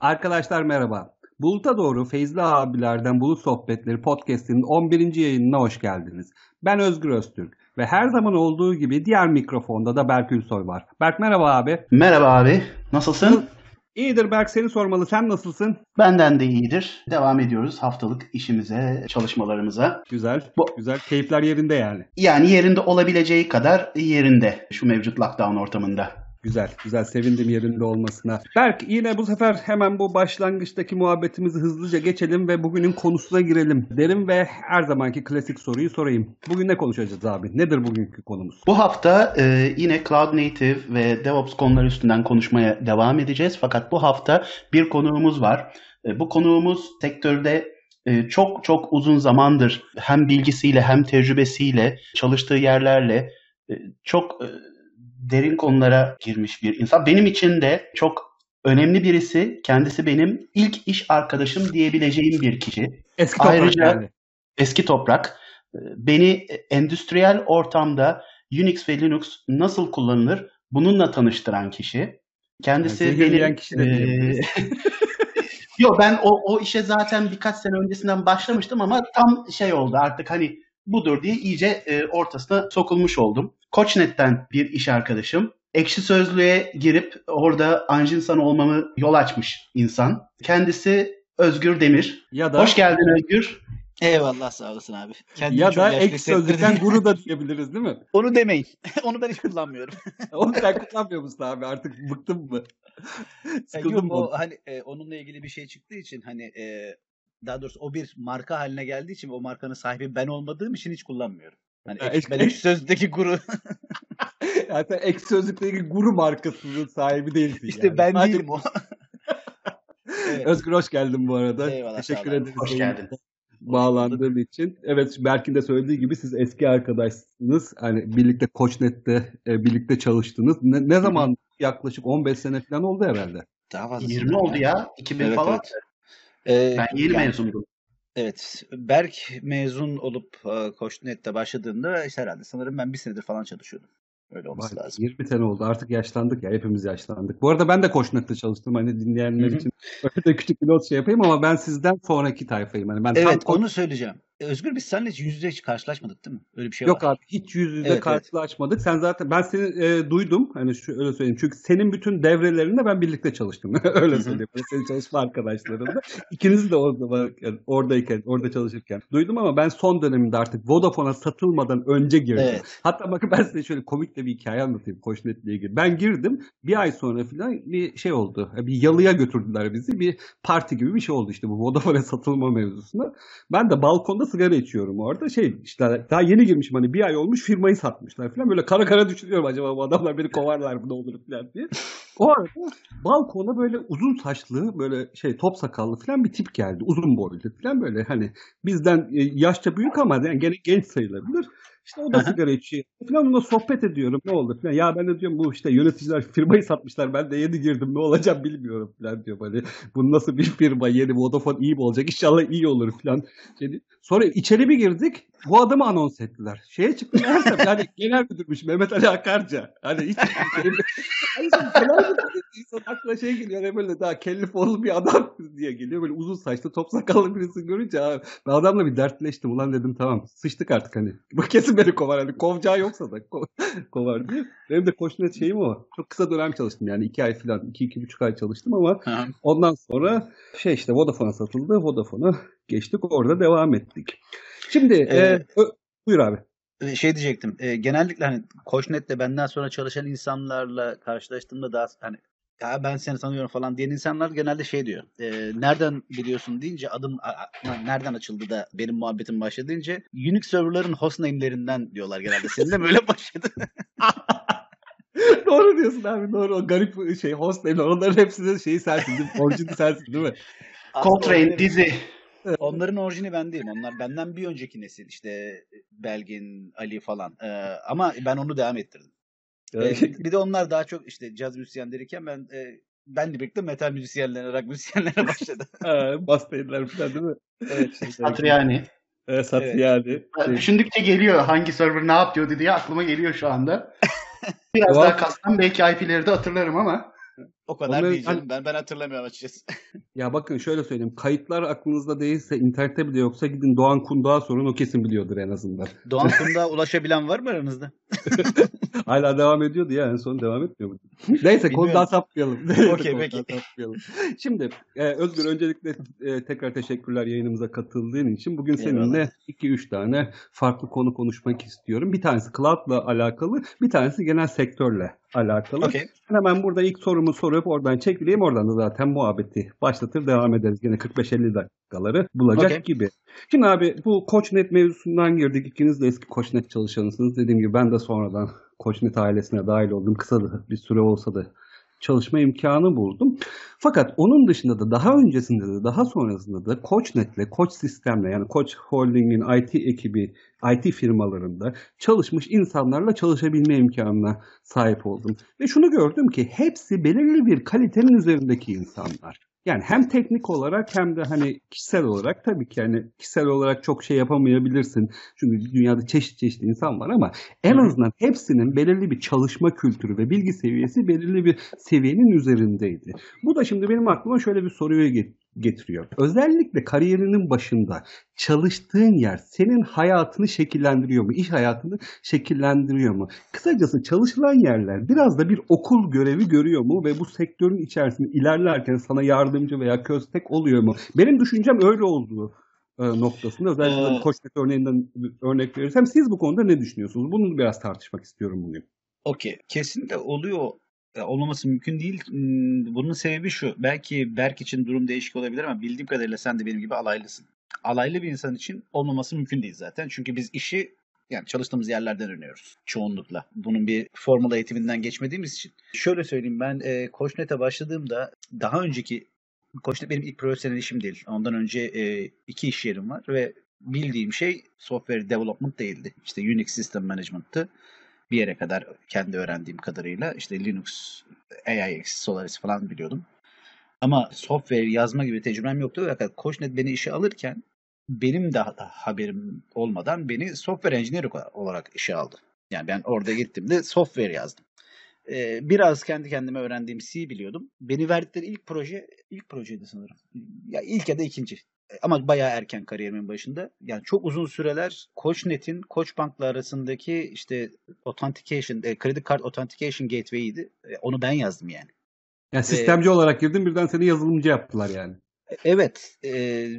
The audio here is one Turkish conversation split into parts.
Arkadaşlar merhaba. Bulut'a doğru Feyzli abilerden Bulut Sohbetleri podcast'inin 11. yayınına hoş geldiniz. Ben Özgür Öztürk ve her zaman olduğu gibi diğer mikrofonda da Berk Ülsoy var. Berk merhaba abi. Merhaba abi. Nasılsın? İyidir Berk seni sormalı. Sen nasılsın? Benden de iyidir. Devam ediyoruz haftalık işimize, çalışmalarımıza. Güzel. Bu- Güzel. Keyifler yerinde yani. Yani yerinde olabileceği kadar yerinde şu mevcut lockdown ortamında. Güzel, güzel. Sevindim yerinde olmasına. Berk yine bu sefer hemen bu başlangıçtaki muhabbetimizi hızlıca geçelim ve bugünün konusuna girelim. Derim ve her zamanki klasik soruyu sorayım. Bugün ne konuşacağız abi? Nedir bugünkü konumuz? Bu hafta e, yine Cloud Native ve DevOps konuları üstünden konuşmaya devam edeceğiz. Fakat bu hafta bir konuğumuz var. E, bu konuğumuz sektörde e, çok çok uzun zamandır hem bilgisiyle hem tecrübesiyle çalıştığı yerlerle e, çok e, derin konulara girmiş bir insan. Benim için de çok önemli birisi. Kendisi benim ilk iş arkadaşım diyebileceğim bir kişi. Eski toprak Ayrıca- yani. Eski toprak. Beni endüstriyel ortamda Unix ve Linux nasıl kullanılır bununla tanıştıran kişi. Kendisi Yani beni kişi de e, diyebiliriz. Yo ben o, o işe zaten birkaç sene öncesinden başlamıştım ama tam şey oldu artık hani budur diye iyice e, ortasına sokulmuş oldum. Koçnet'ten bir iş arkadaşım. Ekşi Sözlüğe girip orada anjinsan olmamı yol açmış insan. Kendisi Özgür Demir. Ya da Hoş geldin Özgür. Eyvallah sağ olasın abi. Kendimi ya da ek sözlükten guru da diyebiliriz değil mi? Onu demeyin. Onu ben hiç kullanmıyorum. Onu sen kullanmıyor musun abi? Artık bıktın mı? Yani yok mı? o hani e, onunla ilgili bir şey çıktığı için hani e, daha doğrusu o bir marka haline geldiği için o markanın sahibi ben olmadığım için hiç kullanmıyorum. Hani Ha, ek- eski- ben ekşi sözlükteki guru Yani sen ek sözlükteki guru markasının sahibi değilsin işte yani. ben Sadece- değilim o. Evet. Özgür hoş geldin bu arada. Eyvallah, Teşekkür ederiz. Hoş geldin. Bağlandığın için. Evet Berk'in de söylediği gibi siz eski arkadaşsınız. Hani birlikte Koçnet'te e, birlikte çalıştınız. Ne, ne zaman yaklaşık 15 sene falan oldu herhalde. Daha fazla 20 oldu ya. 2000 Evet, falan. evet. Ee, Ben yeni yani- mezundum. Evet. Berk mezun olup e, Koçnet'te başladığında işte herhalde sanırım ben bir senedir falan çalışıyordum. Öyle olması Vay, lazım. 20 sene oldu. Artık yaşlandık ya. Hepimiz yaşlandık. Bu arada ben de Koçnet'te çalıştım. Hani dinleyenler Hı hı. için öyle de küçük bir not şey yapayım ama ben sizden sonraki tayfayım. Hani ben tam Evet Koç- onu söyleyeceğim. E, Özgür biz seninle hiç yüz yüze hiç karşılaşmadık değil mi? Öyle bir şey Yok var. abi hiç yüz yüze Evet, evet. karşılaşmadık. Sen zaten ben seni e, duydum. Hani şu öyle söyleyeyim. Çünkü senin bütün devrelerinde ben birlikte çalıştım. öyle söyleyeyim. Böyle Senin çalışma arkadaşlarınla. İkiniz de orada oradayken, orada çalışırken duydum ama ben son döneminde artık Vodafone'a satılmadan önce girdim. Evet. Hatta bakın ben size şöyle komik de bir hikaye anlatayım Koçnet'le ilgili. Ben girdim. Bir ay sonra falan bir şey oldu. Bir yalıya götürdüler bizi. Bir parti gibi bir şey oldu işte bu Vodafone'a satılma mevzusunda. Ben de balkonda sigara içiyorum orada. Şey işte daha yeni girmişim hani bir ay olmuş firmayı satmışlar falan. Böyle kara kara düşünüyorum acaba bu adamlar beni kovarlar mı ne olur falan diye. O arada balkona böyle uzun saçlı böyle şey top sakallı falan bir tip geldi. Uzun boylu falan böyle hani bizden e, yaşça büyük ama yani gene genç sayılabilir. İşte o da sigara içiyor falan onunla sohbet ediyorum ne oldu falan. Ya ben de diyorum bu işte yöneticiler firmayı satmışlar ben de yeni girdim ne olacak bilmiyorum falan diyorum hani bu nasıl bir firma yeni Vodafone iyi mi olacak inşallah iyi olur falan. Dedi. Sonra içeri bir girdik bu adamı anons ettiler. Şeye çıktı meğersem yani genel müdürmüş Mehmet Ali Akarca. Hani hiç içeri insan aklına şey geliyor hani böyle daha kellif oğlu bir adam diye geliyor. Böyle uzun saçlı top sakallı birisini görünce abi, ben adamla bir dertleştim. Ulan dedim tamam sıçtık artık hani. Bu kesin beni kovar. Hani kovacağı yoksa da ko- kovar diye. Benim de koşnet şeyim o. Çok kısa dönem çalıştım yani. iki ay falan. iki, iki buçuk ay çalıştım ama ondan sonra şey işte Vodafone'a satıldı. Vodafone'a geçtik. Orada devam ettik. Şimdi Ee, e, ö- buyur abi. E, Şey diyecektim. e, genellikle hani Koçnet'te benden sonra çalışan insanlarla karşılaştığımda daha hani ya ben seni tanıyorum falan diyen insanlar genelde şey diyor. e, nereden biliyorsun deyince adım a- a- nereden açıldı da benim muhabbetim başladı deyince Unix serverların hostname'lerinden diyorlar genelde. Senin de böyle başladı. doğru diyorsun abi doğru. O garip şey host name onların hepsinin şeyi sensin değil mi? Orijini sensin değil mi? Coltrane dizi. Onların orijini ben değilim. Onlar benden bir önceki nesil. işte Belgin, Ali falan. E, ama ben onu devam ettirdim. E, bir de onlar daha çok işte caz müzisyenleriyken ben e, benle birlikte metal müzisyenlerine, rock müzisyenlerine başladı. Ha, Bastaydılar falan değil mi? evet. Satriani. Evet, Satriani. Şey, Düşündükçe geliyor hangi server ne yapıyordu diye aklıma geliyor şu anda. Biraz daha kassam belki IP'leri de hatırlarım ama. O kadar canım. hani- Ben ben hatırlamıyorum açıkçası. Ya bakın şöyle söyleyeyim. Kayıtlar aklınızda değilse internette bile yoksa gidin Doğan Kundağa sorun o kesin biliyordur en azından. Doğan Kundak'a ulaşabilen var mı aranızda? Hala devam ediyordu ya en son devam etmiyor mu? Neyse konudan sapmayalım. Okey, peki. sapmayalım. Şimdi e, Özgür öncelikle e, tekrar teşekkürler yayınımıza katıldığın için. Bugün seninle Eyvallah. 2-3 tane farklı konu konuşmak istiyorum. Bir tanesi cloud'la alakalı, bir tanesi genel sektörle alakalı. Ben hemen burada ilk sorumu sorup oradan çekileyim. Oradan da zaten muhabbeti başlatır devam ederiz. Yine 45-50 dakikaları bulacak Okey. gibi. Şimdi abi bu Koçnet mevzusundan girdik. İkiniz de eski Koçnet çalışanısınız. Dediğim gibi ben de sonradan Koçnet ailesine dahil oldum. Kısa da bir süre olsa da çalışma imkanı buldum. Fakat onun dışında da daha öncesinde de daha sonrasında da Koçnet'le, Koç Sistem'le yani Koç Holding'in IT ekibi, IT firmalarında çalışmış insanlarla çalışabilme imkanına sahip oldum. Ve şunu gördüm ki hepsi belirli bir kalitenin üzerindeki insanlar. Yani hem teknik olarak hem de hani kişisel olarak tabii ki yani kişisel olarak çok şey yapamayabilirsin. Çünkü dünyada çeşit çeşit insan var ama en azından hepsinin belirli bir çalışma kültürü ve bilgi seviyesi belirli bir seviyenin üzerindeydi. Bu da şimdi benim aklıma şöyle bir soruyu getiriyor. Özellikle kariyerinin başında çalıştığın yer senin hayatını şekillendiriyor mu? İş hayatını şekillendiriyor mu? Kısacası çalışılan yerler biraz da bir okul görevi görüyor mu ve bu sektörün içerisinde ilerlerken sana yardımcı veya köstek oluyor mu? Benim düşüncem öyle olduğu e, noktasında özellikle Ee, Koçnet örneğinden örnek verirsem siz bu konuda ne düşünüyorsunuz? Bunu biraz tartışmak istiyorum bugün. Okey. Kesinlikle oluyor. Ya, olmaması mümkün değil. Hmm, Bunun sebebi şu. Belki Berk için durum değişik olabilir ama bildiğim kadarıyla sen de benim gibi alaylısın. Alaylı bir insan için olmaması mümkün değil zaten. Çünkü biz işi yani çalıştığımız yerlerden öğreniyoruz çoğunlukla. Bunun bir formula eğitiminden geçmediğimiz için. Şöyle söyleyeyim ben e, Koçnet'e başladığımda daha önceki Koçnet benim ilk profesyonel işim değil. Ondan önce e, iki iş yerim var ve bildiğim şey software development değildi. İşte Unix System Management'tı bir yere kadar kendi öğrendiğim kadarıyla işte Linux, AIX, Solaris falan biliyordum. Ama software yazma gibi tecrübem yoktu. Fakat Koçnet beni işe alırken benim de ha- haberim olmadan beni software engineer olarak işe aldı. Yani ben orada gittiğimde software yazdım. Ee, biraz kendi kendime öğrendiğim C biliyordum. Beni verdikleri ilk proje, ilk projeydi sanırım. Ya ilk ya da ikinci. Ama bayağı erken kariyerimin başında. Yani çok uzun süreler Koçnet'in Koçbank'la arasındaki işte authentication, e, kredi kart authentication gateway'iydi. E, onu ben yazdım yani. Yani sistemci olarak girdin birden seni yazılımcı yaptılar yani. E, Evet, e,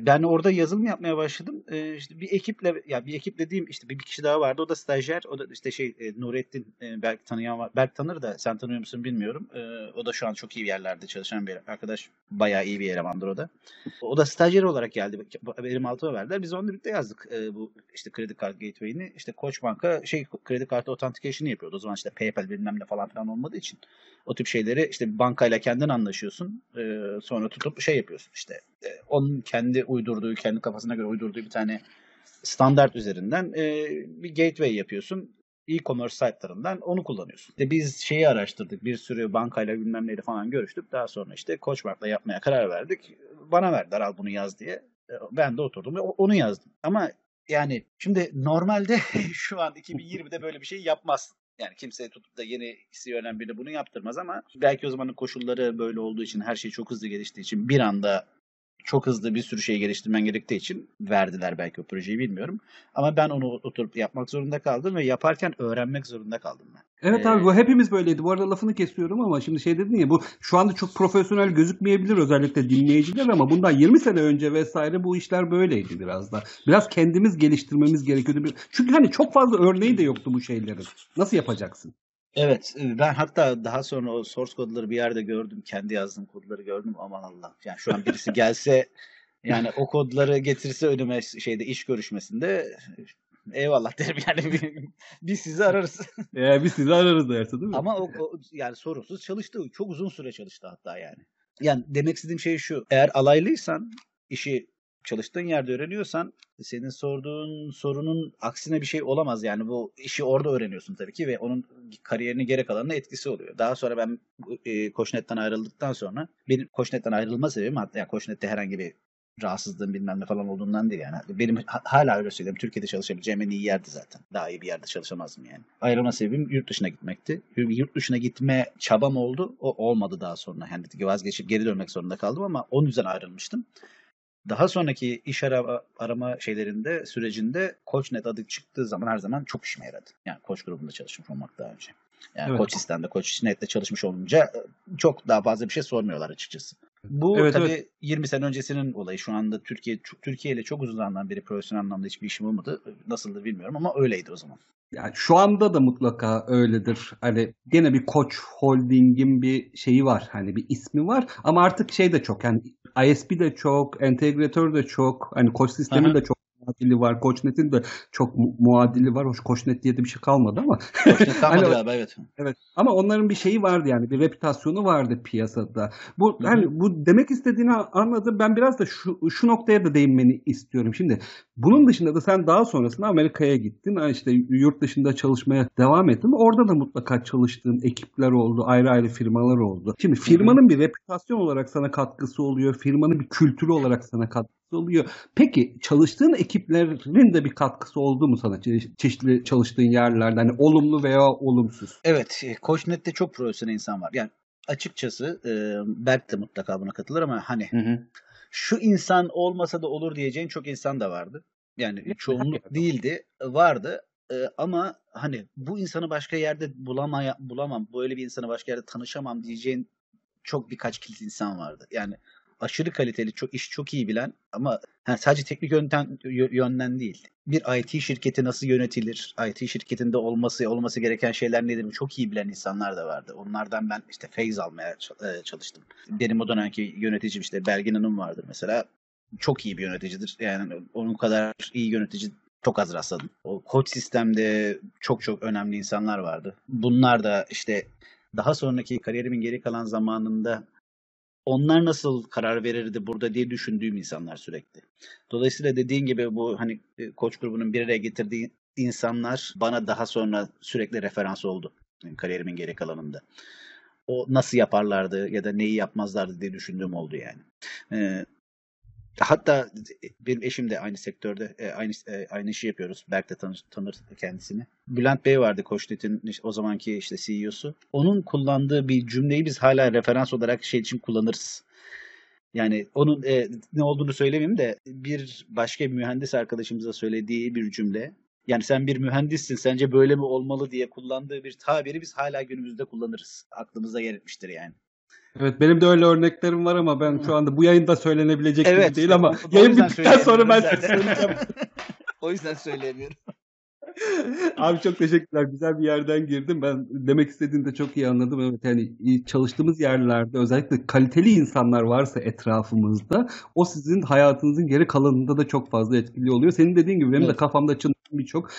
ben orada yazılım yapmaya başladım. E, işte bir ekiple, ya bir ekip dediğim işte bir, bir kişi daha vardı. O da stajyer. O da işte şey e, Nurettin e, belki tanıyan var. Belki tanır da sen tanıyor musun bilmiyorum. E, o da şu an çok iyi bir yerlerde çalışan bir arkadaş. Bayağı iyi bir elemandır o da. O da stajyer olarak geldi. Benim altıma verdiler. Biz onunla birlikte yazdık e, bu işte kredi kart gateway'ini. İşte Koçbank'a şey kredi kartı authentication'ı yapıyordu. O zaman işte PayPal bilmem ne falan filan olmadığı için o tip şeyleri işte bankayla kendin anlaşıyorsun. E, sonra tutup şey yapıyorsun işte e, onun kendi uydurduğu, kendi kafasına göre uydurduğu bir tane standart üzerinden e, bir gateway yapıyorsun. E-commerce site'larından onu kullanıyorsun. İşte biz şeyi araştırdık. Bir sürü bankayla bilmem neyle falan görüştük. Daha sonra işte Koçbank'la yapmaya karar verdik. Bana verdiler al bunu yaz diye. E, Ben de oturdum ve onu yazdım. Ama yani şimdi normalde şu an 2020'de böyle bir şey yapmaz. Yani kimse tutup da yeni CEO öğrenen birine bunu yaptırmaz ama belki o zamanın koşulları böyle olduğu için her şey çok hızlı geliştiği için bir anda çok hızlı bir sürü şey geliştirmen gerektiği için verdiler belki o projeyi bilmiyorum. Ama ben onu oturup yapmak zorunda kaldım ve yaparken öğrenmek zorunda kaldım ben. Evet Ee, abi bu hepimiz böyleydi. Bu arada lafını kesiyorum ama şimdi şey dedin ya bu şu anda çok profesyonel gözükmeyebilir özellikle dinleyiciler ama bundan 20 sene önce vesaire bu işler böyleydi biraz da. Biraz kendimiz geliştirmemiz gerekiyordu. Çünkü hani çok fazla örneği de yoktu bu şeylerin. Nasıl yapacaksın? Evet, e, ben hatta daha sonra o source kodları bir yerde gördüm. Kendi yazdığım kodları gördüm. Aman Allah. Yani şu an birisi gelse yani o kodları getirse önüme şeyde iş görüşmesinde eyvallah derim yani bir- biz sizi ararız. Ee, biz sizi ararız dersin değil mi? Ama o, o yani sorunsuz çalıştı. Çok uzun süre çalıştı hatta yani. Yani demek istediğim şey şu. Eğer alaylıysan işi çalıştığın yerde öğreniyorsan senin sorduğun sorunun aksine bir şey olamaz. Yani bu işi orada öğreniyorsun tabii ki ve onun kariyerinin geri kalanına etkisi oluyor. Daha sonra ben e, Koçnet'ten ayrıldıktan sonra benim Koçnet'ten ayrılma sebebim hatta yani Koçnet'te herhangi bir rahatsızlığım bilmem ne falan olduğundan değil yani. Benim hala öyle söyleyeyim. Türkiye'de çalışabileceğim en iyi yerdi zaten. Daha iyi bir yerde çalışamazdım yani. Ayrılma sebebim yurt dışına gitmekti. Yurt dışına gitme çabam oldu. O olmadı daha sonra. Yani vazgeçip geri dönmek zorunda kaldım ama onun yüzden ayrılmıştım. Daha sonraki iş arama, arama şeylerinde sürecinde Koçnet adı çıktığı zaman her zaman çok işime yaradı. Yani Koç grubunda çalışmış olmak daha önce. Yani evet. Koç sistemde, Koç Net'te çalışmış olunca çok daha fazla bir şey sormuyorlar açıkçası. Bu evet, tabii evet. 20 sene öncesinin olayı. Şu anda Türkiye Türkiye ile çok uzun zamandan beri profesyonel anlamda hiçbir işim olmadı. Nasıldı bilmiyorum ama öyleydi o zaman. Yani şu anda da mutlaka öyledir. Hani gene bir Koç Holding'in bir şeyi var. Hani bir ismi var ama artık şey de çok yani ISP de çok, entegratör de çok, hani Koç sistemi de çok muadili var. Koçnet'in de çok mu- muadili var. Hoş Koçnet diye de bir şey kalmadı ama. Koçnet kalmadı hani, galiba evet. Evet. Ama onların bir şeyi vardı yani. Bir reputasyonu vardı piyasada. Bu yani bu demek istediğini anladım. Ben biraz da şu, şu noktaya da değinmeni istiyorum. Şimdi bunun dışında da sen daha sonrasında Amerika'ya gittin. işte yurt dışında çalışmaya devam ettin. Orada da mutlaka çalıştığın ekipler oldu. Ayrı ayrı firmalar oldu. Şimdi firmanın bir reputasyon olarak sana katkısı oluyor. Firmanın bir kültürü olarak sana katkısı oluyor. Peki çalıştığın ekiplerin de bir katkısı oldu mu sana çe- çeşitli çalıştığın yerlerde hani olumlu veya olumsuz? Evet, e, Koçnet'te çok profesyonel insan var. Yani açıkçası e, Berk de mutlaka buna katılır ama hani hı hı. şu insan olmasa da olur diyeceğin çok insan da vardı. Yani çoğunluk değildi, vardı. E, ama hani bu insanı başka yerde bulamaya, bulamam, böyle bir insanı başka yerde tanışamam diyeceğin çok birkaç kilit insan vardı. Yani aşırı kaliteli, çok iş çok iyi bilen ama yani sadece teknik yönden yönden değil. Bir IT şirketi nasıl yönetilir? IT şirketinde olması olması gereken şeyler nedir? Çok iyi bilen insanlar da vardı. Onlardan ben işte feyz almaya e, çalıştım. Benim o dönemki yöneticim işte Belgin Hanım vardır mesela. Çok iyi bir yöneticidir. Yani onun kadar iyi yönetici çok az rastladım. O koç sistemde çok çok önemli insanlar vardı. Bunlar da işte daha sonraki kariyerimin geri kalan zamanında onlar nasıl karar verirdi burada diye düşündüğüm insanlar sürekli. Dolayısıyla dediğin gibi bu hani e, koç grubunun bir araya getirdiği insanlar bana daha sonra sürekli referans oldu yani kariyerimin geri kalanında. O nasıl yaparlardı ya da neyi yapmazlardı diye düşündüğüm oldu yani. Ee, Hatta benim eşim de aynı sektörde e, aynı e, aynı işi yapıyoruz. Berk de tanır, tanır kendisini. Bülent Bey vardı Koçnet'in o zamanki işte CEO'su. Onun kullandığı bir cümleyi biz hala referans olarak şey için kullanırız. Yani onun e, ne olduğunu söylemeyeyim de bir başka bir mühendis arkadaşımıza söylediği bir cümle. Yani sen bir mühendissin sence böyle mi olmalı diye kullandığı bir tabiri biz hala günümüzde kullanırız. Aklımıza yer etmiştir yani. Evet benim de öyle örneklerim var ama ben şu anda bu yayında söylenebilecek evet, gibi değil ama yayın bittikten sonra ben söyleyeceğim. o yüzden söyleyemiyorum. Abi çok teşekkürler. Güzel bir yerden girdim. Ben demek istediğini de çok iyi anladım. Evet yani çalıştığımız yerlerde özellikle kaliteli insanlar varsa etrafımızda o sizin hayatınızın geri kalanında da çok fazla etkili oluyor. Senin dediğin gibi benim evet. de kafamda çınlayan birçok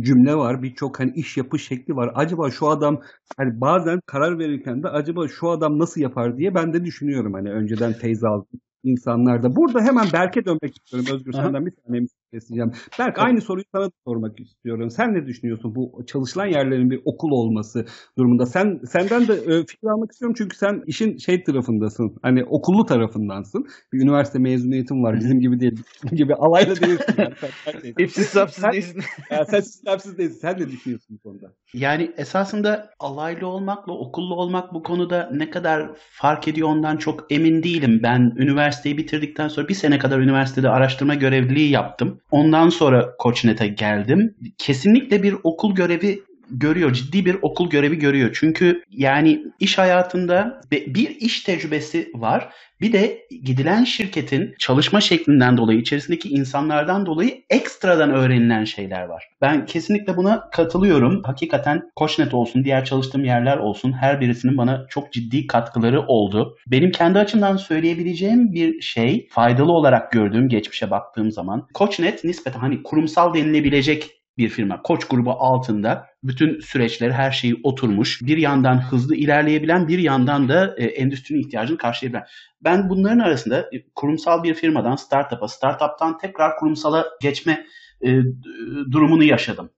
cümle var. Birçok hani iş yapış şekli var. Acaba şu adam hani bazen karar verirken de acaba şu adam nasıl yapar diye ben de düşünüyorum. Hani önceden teyze aldım insanlarda. Burada hemen Berk'e dönmek istiyorum Özgür. Aha. Senden bir saniye isteyeceğim. Berk Tabii. aynı soruyu sana da sormak istiyorum. Sen ne düşünüyorsun bu çalışılan yerlerin bir okul olması durumunda? Sen senden de e, fikir almak istiyorum çünkü sen işin şey tarafındasın. Hani okullu tarafındansın. Bir üniversite mezuniyetin var. Bizim gibi değil. Bizim gibi alaylı değilsin. Yani. Hepsi sapsız değilsin. yani sen sapsız değilsin. Sen ne düşünüyorsun bu konuda? Yani esasında alaylı olmakla okullu olmak bu konuda ne kadar fark ediyor ondan çok emin değilim. Ben üniversiteyi bitirdikten sonra bir sene kadar üniversitede araştırma görevliliği yaptım. Ondan sonra Koçnet'e geldim. Kesinlikle bir okul görevi görüyor. Ciddi bir okul görevi görüyor. Çünkü yani iş hayatında bir iş tecrübesi var. Bir de gidilen şirketin çalışma şeklinden dolayı, içerisindeki insanlardan dolayı ekstradan öğrenilen şeyler var. Ben kesinlikle buna katılıyorum. Hakikaten Koçnet olsun, diğer çalıştığım yerler olsun her birisinin bana çok ciddi katkıları oldu. Benim kendi açımdan söyleyebileceğim bir şey, faydalı olarak gördüğüm geçmişe baktığım zaman Koçnet nispeten hani kurumsal denilebilecek bir firma. Koç grubu altında bütün süreçleri her şeyi oturmuş. Bir yandan hızlı ilerleyebilen bir yandan da e, endüstrinin ihtiyacını karşılayabilen. Ben bunların arasında e, kurumsal bir firmadan startup'a, startup'tan tekrar kurumsala geçme e, durumunu yaşadım.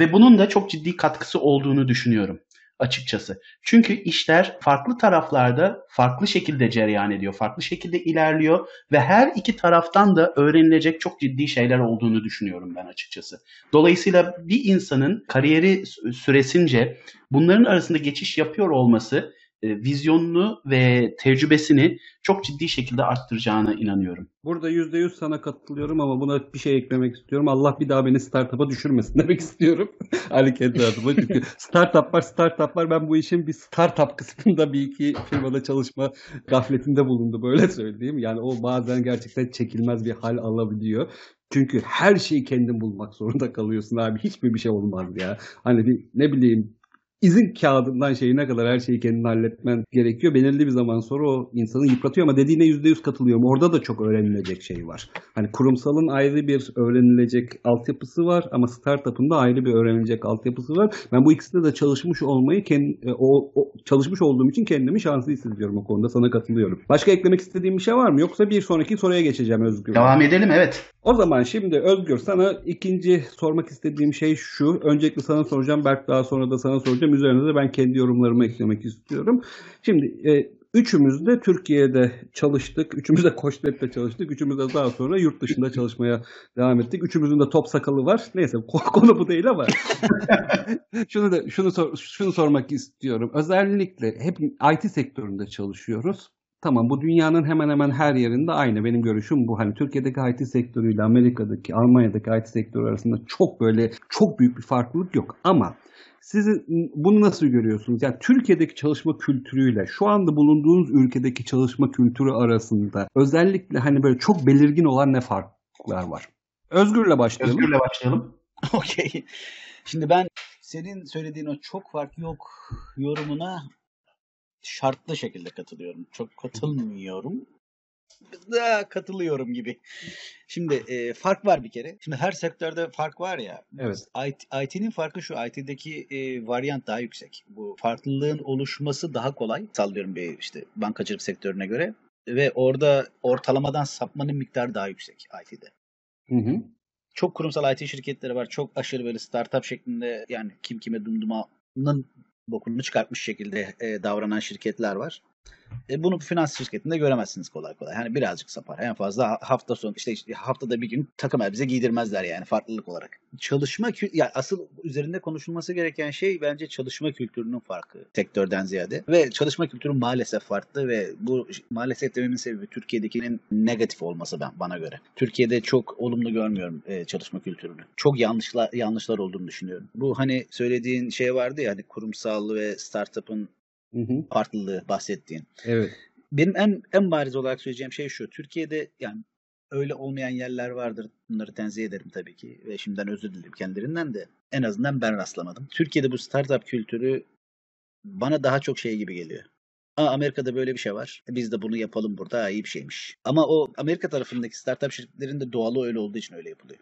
Ve bunun da çok ciddi katkısı olduğunu düşünüyorum. Açıkçası. Çünkü işler farklı taraflarda farklı şekilde cereyan ediyor, farklı şekilde ilerliyor ve her iki taraftan da öğrenilecek çok ciddi şeyler olduğunu düşünüyorum ben açıkçası. Dolayısıyla bir insanın kariyeri süresince bunların arasında geçiş yapıyor olması vizyonunu ve tecrübesini çok ciddi şekilde arttıracağına inanıyorum. Burada %100 sana katılıyorum ama buna bir şey eklemek istiyorum. Allah bir daha beni startup'a düşürmesin demek istiyorum. Ali kendi adıma. Çünkü startup var, startup var. Ben bu işin bir startup kısmında bir iki firmada çalışma gafletinde bulundu. Böyle söyleyeyim. Yani o bazen gerçekten çekilmez bir hal alabiliyor. Çünkü her şeyi kendin bulmak zorunda kalıyorsun abi. Hiçbir bir şey olmaz ya. Hani bir, ne bileyim izin kağıdından şeyine kadar her şeyi kendin halletmen gerekiyor. Belirli bir zaman sonra o insanı yıpratıyor ama dediğine yüzde yüz katılıyorum. Orada da çok öğrenilecek şey var. Hani kurumsalın ayrı bir öğrenilecek altyapısı var ama startup'ın da ayrı bir öğrenilecek altyapısı var. Ben bu ikisinde de çalışmış olmayı kendi, e, o, o, çalışmış olduğum için kendimi şanslı hissediyorum o konuda. Sana katılıyorum. Başka eklemek istediğim bir şey var mı? Yoksa bir sonraki soruya geçeceğim Özgür. Devam edelim evet. O zaman şimdi Özgür sana ikinci sormak istediğim şey şu. Öncelikle sana soracağım. Berk daha sonra da sana soracağım. Üzerine de ben kendi yorumlarımı eklemek istiyorum. Şimdi e, üçümüz de Türkiye'de çalıştık. Üçümüz de Koçnet'te çalıştık. Üçümüz de daha sonra yurt dışında çalışmaya devam ettik. Üçümüzün de top sakalı var. Neyse konu bu değil ama şunu da şunu sor, şunu sormak istiyorum. Özellikle hep IT sektöründe çalışıyoruz. Tamam bu dünyanın hemen hemen her yerinde aynı. Benim görüşüm bu. Hani Türkiye'deki IT sektörüyle Amerika'daki, Almanya'daki IT sektörü arasında çok böyle çok büyük bir farklılık yok. Ama siz bunu nasıl görüyorsunuz? Yani Türkiye'deki çalışma kültürüyle şu anda bulunduğunuz ülkedeki çalışma kültürü arasında özellikle hani böyle çok belirgin olan ne farklar var? Özgür'le başlayalım. Özgür'le başlayalım. Okey. Şimdi ben senin söylediğin o çok fark yok yorumuna şartlı şekilde katılıyorum. Çok katılmıyorum. Da katılıyorum gibi. Şimdi e, fark var bir kere. Şimdi her sektörde fark var ya. Evet. IT, IT'nin farkı şu. IT'deki e, varyant daha yüksek. Bu farklılığın oluşması daha kolay. Sallıyorum bir işte bankacılık sektörüne göre. Ve orada ortalamadan sapmanın miktarı daha yüksek IT'de. Hı hı. Çok kurumsal IT şirketleri var. Çok aşırı böyle startup şeklinde yani kim kime dumdumanın bokunu çıkartmış şekilde e, davranan şirketler var. E, bunu finans şirketinde göremezsiniz kolay kolay. Hani birazcık sapar. En fazla hafta sonu işte, işte haftada bir gün takım elbise giydirmezler yani farklılık olarak. Çalışma yani asıl üzerinde konuşulması gereken şey bence çalışma kültürünün farkı sektörden ziyade. Ve çalışma kültürü maalesef farklı ve bu maalesef dememin sebebi Türkiye'dekinin negatif olması ben bana göre. Türkiye'de çok olumlu görmüyorum e, çalışma kültürünü. Çok yanlışlar yanlışlar olduğunu düşünüyorum. Bu hani söylediğin şey vardı ya hani kurumsal ve startup'ın Hı hı. farklılığı bahsettiğin. Evet. Benim en en bariz olarak söyleyeceğim şey şu. Türkiye'de yani öyle olmayan yerler vardır. Bunları tenzih ederim tabii ki ve şimdiden özür dilerim kendilerinden de. En azından ben rastlamadım. Türkiye'de bu startup kültürü bana daha çok şey gibi geliyor. Aa, Amerika'da böyle bir şey var. Biz de bunu yapalım burada. iyi bir şeymiş. Ama o Amerika tarafındaki startup şirketlerin de doğalı öyle olduğu için öyle yapılıyor.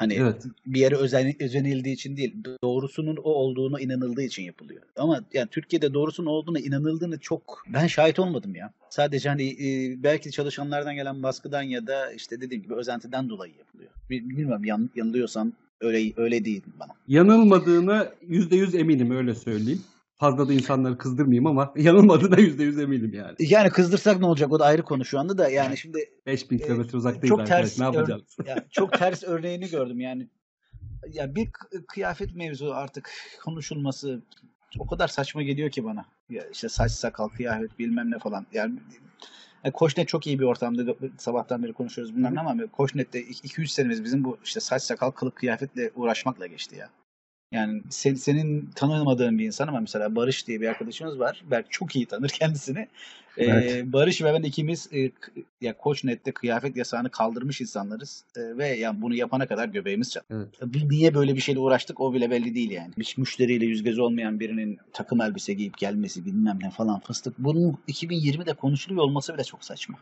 Hani Evet. bir yere özen, özenildiği için değil, doğrusunun o olduğuna inanıldığı için yapılıyor. Ama yani Türkiye'de doğrusunun olduğuna inanıldığını çok ben şahit olmadım ya. Sadece hani e, belki çalışanlardan gelen baskıdan ya da işte dediğim gibi özentiden dolayı yapılıyor. Bil- Bilmiyorum yan, yanılıyorsam öyle öyle değil bana. Yanılmadığına yüzde yüz eminim öyle söyleyeyim. Fazla da insanları kızdırmayayım ama yanılmadığına yüzde yüz eminim yani. Yani kızdırsak ne olacak o da ayrı konu şu anda da yani şimdi 5000 Ee, kilometre uzaktayız çok arkadaş. ters Ne yapacağız? ya çok ters örneğini gördüm yani. Ya bir kıyafet mevzu artık konuşulması o kadar saçma geliyor ki bana. Ya işte saç sakal kıyafet bilmem ne falan. Yani e, Koçnet çok iyi bir ortamda sabahtan beri konuşuyoruz ne ama Koçnet'te 2-3 senemiz bizim bu işte saç sakal kılık kıyafetle uğraşmakla geçti ya. Yani sen, senin tanımadığın bir insan ama mesela Barış diye bir arkadaşımız var. Belki çok iyi tanır kendisini. Ee, Evet. Barış ve ben ikimiz e, ya Koçnet'te kıyafet yasağını kaldırmış insanlarız. E, ve yani bunu yapana kadar göbeğimiz çat. Evet. Niye böyle bir şeyle uğraştık o bile belli değil yani. Hiç müşteriyle yüz göz olmayan birinin takım elbise giyip gelmesi bilmem ne falan fıstık. Bunun 2020'de konuşuluyor olması bile çok saçma.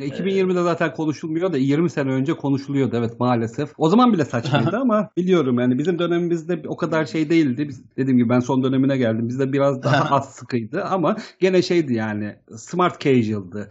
Ya 2020'de zaten konuşulmuyor da 20 sene önce konuşuluyordu evet maalesef. O zaman bile saçmaydı ama biliyorum yani bizim dönemimizde o kadar şey değildi. Biz, dediğim gibi ben son dönemine geldim. Bizde biraz daha az sıkıydı ama gene şeydi yani smart casual'dı.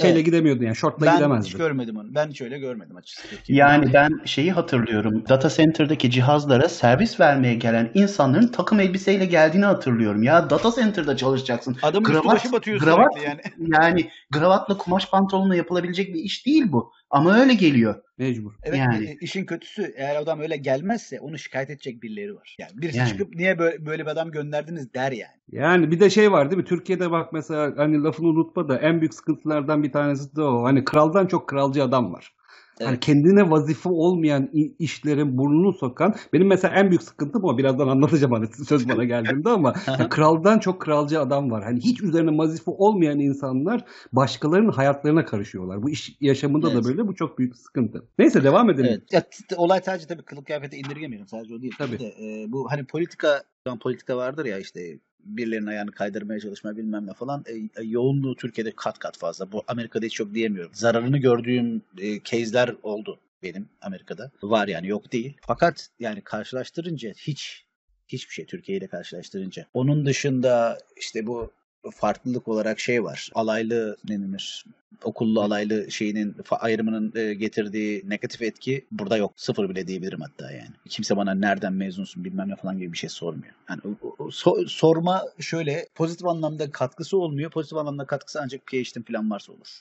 Şeyle Evet. gidemiyordun yani şortla Ben hiç gidemezdin. görmedim onu. Ben hiç öyle görmedim açıkçası. Yani ben şeyi hatırlıyorum. Data center'daki cihazlara servis vermeye gelen insanların takım elbiseyle geldiğini hatırlıyorum. Ya data center'da çalışacaksın. Adamın üstü Gravat- başı batıyor gravat- yani. Yani gravatla kumaş pantolonla yapılabilecek bir iş değil bu. Ama öyle geliyor. Mecbur. Evet Yani. işin kötüsü eğer adam öyle gelmezse onu şikayet edecek birileri var. Yani birisi Yani. çıkıp niye böyle, böyle bir adam gönderdiniz der yani. Yani bir de şey var değil mi? Türkiye'de bak mesela hani lafını unutma da en büyük sıkıntılardan bir tanesi de o. Hani kraldan çok kralcı adam var. Hani Evet. kendine vazife olmayan işlerin burnunu sokan benim mesela en büyük sıkıntım o birazdan anlatacağım hani söz bana geldiğinde ama yani kraldan çok kralcı adam var. Hani hiç üzerine vazife olmayan insanlar başkalarının hayatlarına karışıyorlar. Bu iş yaşamında Evet. da böyle bu çok büyük sıkıntı. Neyse devam edelim. Evet. Ya, olay sadece tabii kılık kıyafete indirgemiyorum. Sadece o değil. Tabii. De, e, bu hani politika politika vardır ya işte birilerinin ayağını kaydırmaya çalışma bilmem ne falan. E, e, yoğunluğu Türkiye'de kat kat fazla. Bu Amerika'da hiç çok diyemiyorum. Zararını gördüğüm e, case'ler oldu benim Amerika'da. Var yani yok değil. Fakat yani karşılaştırınca hiç hiçbir şey Türkiye ile karşılaştırınca. Onun dışında işte bu farklılık olarak şey var. Alaylı ne denir? Okullu alaylı şeyinin ayrımının e, getirdiği negatif etki burada yok. Sıfır bile diyebilirim hatta yani. Kimse bana nereden mezunsun bilmem ne falan gibi bir şey sormuyor. Yani so- sorma şöyle pozitif anlamda katkısı olmuyor. Pozitif anlamda katkısı ancak PhD'in falan varsa olur.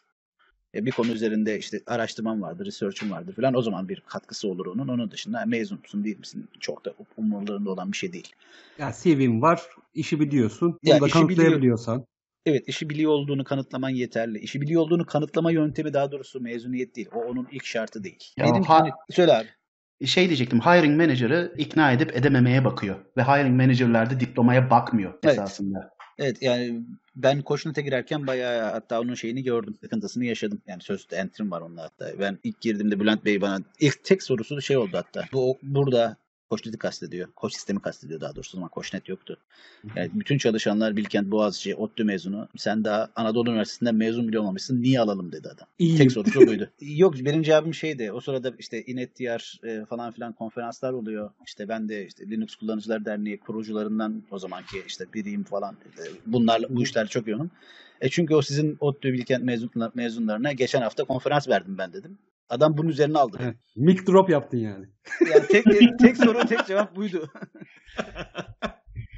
E, bir konu üzerinde işte araştırmam vardır, research'ım vardır falan. O zaman bir katkısı olur onun. Onun dışında mezun musun değil misin? Çok da umurlarında olan bir şey değil. Ya CV'm var, işi biliyorsun. Bunu Ya da işi biliyor- kanıtlayabiliyorsan. Evet işi biliyor olduğunu kanıtlaman yeterli. İşi biliyor olduğunu kanıtlama yöntemi daha doğrusu mezuniyet değil. O onun ilk şartı değil. Ya Dedim ki ha- hani- söyle abi. Şey diyecektim, hiring manager'ı ikna edip edememeye bakıyor. Ve hiring manager'lar da diplomaya bakmıyor Evet. esasında. Evet yani ben koşnete girerken bayağı hatta onun şeyini gördüm. Sıkıntısını yaşadım. Yani sözlü entrim var onunla hatta. Ben ilk girdiğimde Bülent Bey bana ilk tek sorusu şey oldu hatta. Bu burada Koçnet'i kastediyor. Koç sistemi kastediyor daha doğrusu ama Koçnet yoktu. Yani bütün çalışanlar Bilkent, Boğaziçi, ODTÜ mezunu. Sen daha Anadolu Üniversitesi'nden mezun bile olmamışsın. Niye alalım dedi adam. İyi. Tek sorusu buydu. Yok benim cevabım şeydi. O sırada işte İNETDR e, falan filan konferanslar oluyor. İşte ben de işte Linux Kullanıcılar Derneği kurucularından o zamanki işte biriyim falan. E, Bunlarla bu işler çok yoğunum. E çünkü o sizin ODTÜ Bilkent mezun, mezunlarına geçen hafta konferans verdim ben dedim. Adam bunun üzerine aldı. Evet. Mic drop yaptın yani. Yani tek, tek soru tek cevap buydu.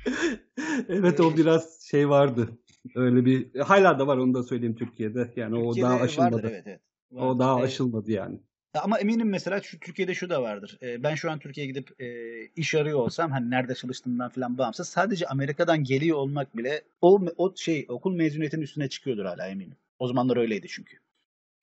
evet o biraz şey vardı. Öyle bir hala da var onu da söyleyeyim Türkiye'de. Yani o Türkiye'de daha aşılmadı. vardır, evet, evet. O daha E, aşılmadı yani. Ama eminim mesela şu Türkiye'de şu da vardır. Ee, ben şu an Türkiye'ye gidip e, iş arıyor olsam hani nerede çalıştığımdan falan bağımsız sadece Amerika'dan geliyor olmak bile o o şey okul mezuniyetinin üstüne çıkıyordur hala eminim. O zamanlar öyleydi çünkü.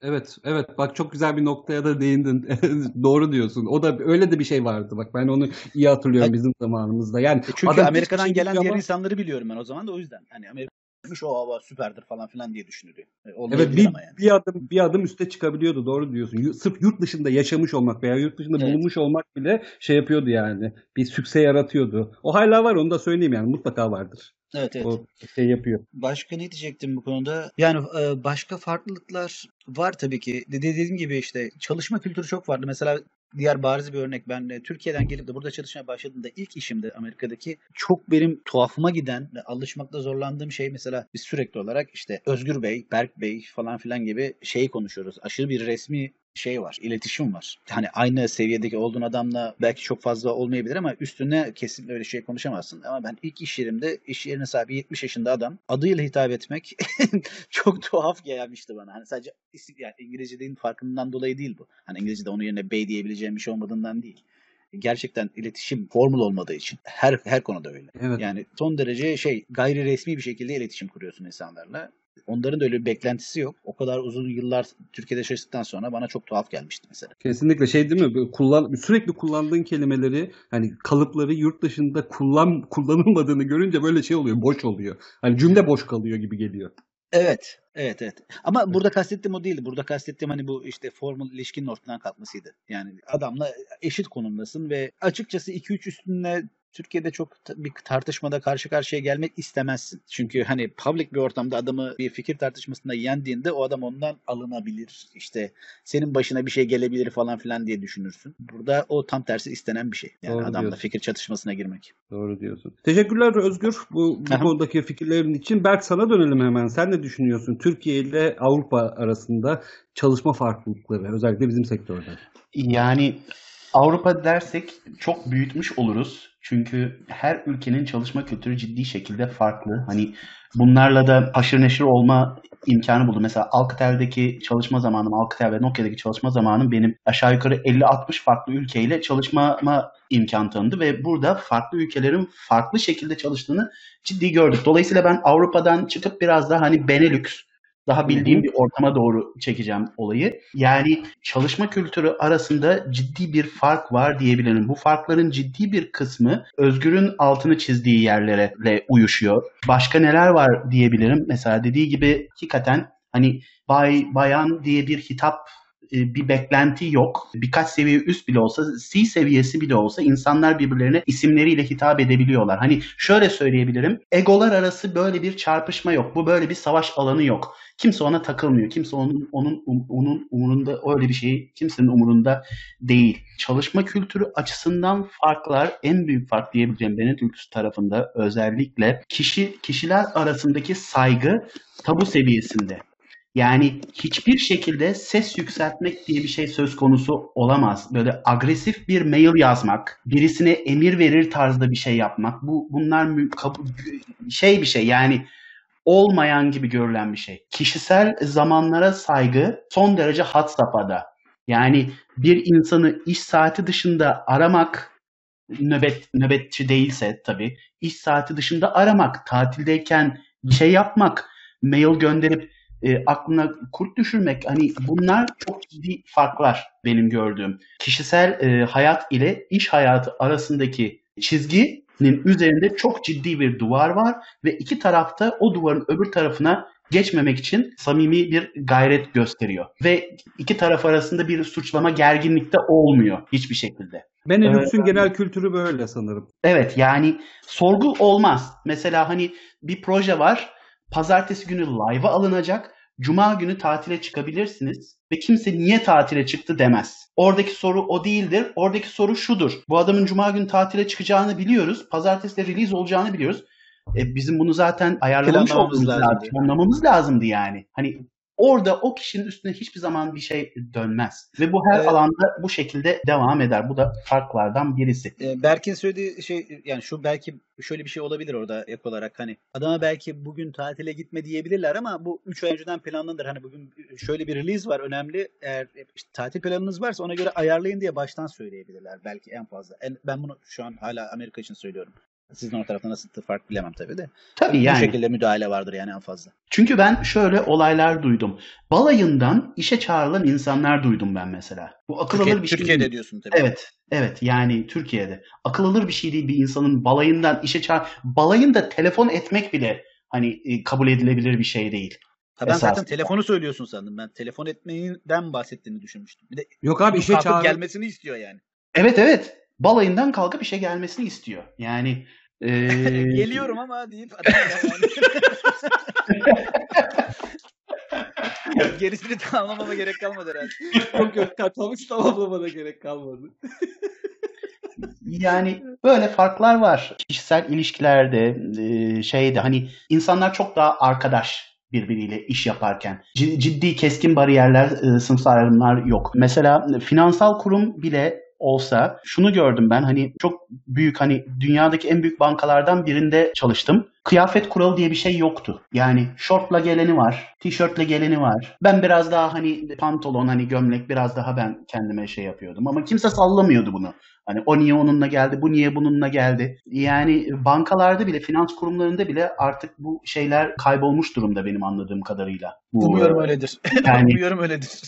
Evet, evet. Bak çok güzel bir noktaya da değindin. Doğru diyorsun. O da öyle de bir şey vardı. Bak ben onu iyi hatırlıyorum bizim zamanımızda. Yani E çünkü Amerika'dan şey gelen diğer ama- insanları biliyorum ben o zaman da o yüzden. Hani Amerika'mış o hava süperdir falan filan diye düşünülüyor. E, Evet bir, yani. bir adım bir adım üste çıkabiliyordu doğru diyorsun. Sırf yurt dışında yaşamış olmak veya yurt dışında Evet. bulunmuş olmak bile şey yapıyordu yani. Bir sükse yaratıyordu. O hala var onu da söyleyeyim yani mutlaka vardır. Evet evet. O şey yapıyor. Başka ne diyecektim bu konuda? Yani e, başka farklılıklar var tabii ki. De- Dediğim gibi işte çalışma kültürü çok farklı. Mesela diğer bariz bir örnek. Ben e, Türkiye'den gelip de burada çalışmaya başladığımda ilk işimde Amerika'daki çok benim tuhafıma giden ve alışmakta zorlandığım şey mesela biz sürekli olarak işte Özgür Bey, Berk Bey falan filan gibi şeyi konuşuyoruz. Aşırı bir resmi şey var, iletişim var. Hani aynı seviyedeki olduğun adamla belki çok fazla olmayabilir ama üstüne kesin öyle şey konuşamazsın. Ama ben ilk iş yerimde iş yerine sahibi 70 yaşında adam adıyla hitap etmek çok tuhaf gelmişti bana. Hani sadece isim, yani İngilizce'nin farkından dolayı değil bu. Hani İngilizce'de onun yerine bey diyebileceğim bir şey olmadığından değil. Gerçekten iletişim formal olmadığı için her her konuda öyle. Evet. Yani son derece şey gayri resmi bir şekilde iletişim kuruyorsun insanlarla. Onların da öyle bir beklentisi yok. O kadar uzun yıllar Türkiye'de çalıştıktan sonra bana çok tuhaf gelmişti mesela. Kesinlikle şey değil mi? Böyle Kullan, sürekli kullandığın kelimeleri hani kalıpları yurt dışında kullan kullanılmadığını görünce böyle şey oluyor. Boş oluyor. Hani cümle boş kalıyor gibi geliyor. Evet, evet, evet. Ama burada kastettiğim o değildi. Burada kastettiğim hani bu işte formal ilişkinin ortadan kalkmasıydı. Yani adamla eşit konumdasın ve açıkçası 2-3 üstüne Türkiye'de çok bir tartışmada karşı karşıya gelmek istemezsin. Çünkü hani public bir ortamda adamı bir fikir tartışmasında yendiğinde o adam ondan alınabilir. İşte senin başına bir şey gelebilir falan filan diye düşünürsün. Burada o tam tersi istenen bir şey. Yani Doğru adamla diyorsun. fikir çatışmasına girmek. Doğru diyorsun. Teşekkürler Özgür bu, bu Aha. konudaki fikirlerin için. Berk sana dönelim hemen. Sen ne düşünüyorsun? Türkiye ile Avrupa arasında çalışma farklılıkları özellikle bizim sektörde. Yani Avrupa dersek çok büyütmüş oluruz. Çünkü her ülkenin çalışma kültürü ciddi şekilde farklı. Hani bunlarla da haşır neşir olma imkanı buldum. Mesela Alcatel'deki çalışma zamanım, Alcatel ve Nokia'daki çalışma zamanım benim aşağı yukarı 50-60 farklı ülkeyle çalışmama imkan tanıdı ve burada farklı ülkelerin farklı şekilde çalıştığını ciddi gördük. Dolayısıyla ben Avrupa'dan çıkıp biraz daha hani Benelux daha bildiğim bir ortama doğru çekeceğim olayı. Yani çalışma kültürü arasında ciddi bir fark var diyebilirim. Bu farkların ciddi bir kısmı Özgür'ün altını çizdiği yerlere uyuşuyor. Başka neler var diyebilirim. Mesela dediği gibi hakikaten hani bay bayan diye bir hitap bir beklenti yok. Birkaç seviye üst bile olsa, C seviyesi bile olsa insanlar birbirlerine isimleriyle hitap edebiliyorlar. Hani şöyle söyleyebilirim. Egolar arası böyle bir çarpışma yok. Bu böyle bir savaş alanı yok. Kimse ona takılmıyor. Kimse onun onun onun umurunda öyle bir şey kimsenin umurunda değil. Çalışma kültürü açısından farklar en büyük fark diyebileceğim Benelux tarafında özellikle kişi kişiler arasındaki saygı tabu seviyesinde. Yani hiçbir şekilde ses yükseltmek diye bir şey söz konusu olamaz. Böyle agresif bir mail yazmak, birisine emir verir tarzda bir şey yapmak. Bu bunlar şey bir şey yani olmayan gibi görülen bir şey. Kişisel zamanlara saygı son derece had safhada. Yani bir insanı iş saati dışında aramak nöbet nöbetçi değilse tabii iş saati dışında aramak, tatildeyken bir şey yapmak, mail gönderip e, aklına kurt düşürmek hani bunlar çok ciddi farklar benim gördüğüm. Kişisel e, hayat ile iş hayatı arasındaki çizginin üzerinde çok ciddi bir duvar var ve iki tarafta o duvarın öbür tarafına geçmemek için samimi bir gayret gösteriyor. Ve iki taraf arasında bir suçlama gerginlikte olmuyor hiçbir şekilde. Benelux'un genel kültürü böyle sanırım. Evet yani sorgu olmaz. Mesela hani bir proje var. Pazartesi günü live'a alınacak. Cuma günü tatile çıkabilirsiniz ve kimse niye tatile çıktı demez. Oradaki soru o değildir. Oradaki soru şudur. Bu adamın cuma günü tatile çıkacağını biliyoruz. Pazartesi de release olacağını biliyoruz. E, bizim bunu zaten lazımdı. lazım. Planlamamız lazımdı yani. Hani orada o kişinin üstüne hiçbir zaman bir şey dönmez. Ve bu her Evet. alanda bu şekilde devam eder. Bu da farklardan birisi. E, Berk'in söylediği şey yani şu belki şöyle bir şey olabilir orada ek olarak hani adama belki bugün tatile gitme diyebilirler ama bu 3 ay önceden planlanır. Hani bugün şöyle bir release var önemli. Eğer işte tatil planınız varsa ona göre ayarlayın diye baştan söyleyebilirler belki en fazla. En, ben bunu şu an hala Amerika için söylüyorum. Sizin o tarafta nasıl fark bilemem tabii de. Tabii Bu yani. şekilde müdahale vardır yani en fazla. Çünkü ben şöyle olaylar duydum. Balayından işe çağrılan insanlar duydum ben mesela. Bu akıl Türkiye, alır bir şey Türkiye'de diyorsun tabii. Evet, evet yani Türkiye'de. Akıl alır bir şey değil bir insanın balayından işe çağır... Balayında telefon etmek bile hani e, kabul edilebilir bir şey değil. Ha ben zaten esasında. telefonu söylüyorsun sandım. Ben telefon etmeyinden bahsettiğini düşünmüştüm. Bir de Yok abi işe çağır. gelmesini istiyor yani. Evet evet. Balayından kalkıp işe gelmesini istiyor. Yani e, Geliyorum ama deyip yani. Gerisini tamamlamama gerek kalmadı herhalde. Yok yok katlamış tamamlamana gerek kalmadı. Yani böyle farklar var. Kişisel ilişkilerde şeyde hani insanlar çok daha arkadaş birbiriyle iş yaparken. Ciddi keskin bariyerler, sınıfsal ayrımlar yok. Mesela finansal kurum bile olsa şunu gördüm ben hani çok büyük hani dünyadaki en büyük bankalardan birinde çalıştım. Kıyafet kuralı diye bir şey yoktu. Yani şortla geleni var, tişörtle geleni var. Ben biraz daha hani pantolon hani gömlek biraz daha ben kendime şey yapıyordum ama kimse sallamıyordu bunu. Hani o niye onunla geldi, bu niye bununla geldi. Yani bankalarda bile, finans kurumlarında bile artık bu şeyler kaybolmuş durumda benim anladığım kadarıyla. Bu, Umuyorum öyledir. Yani- Umuyorum öyledir.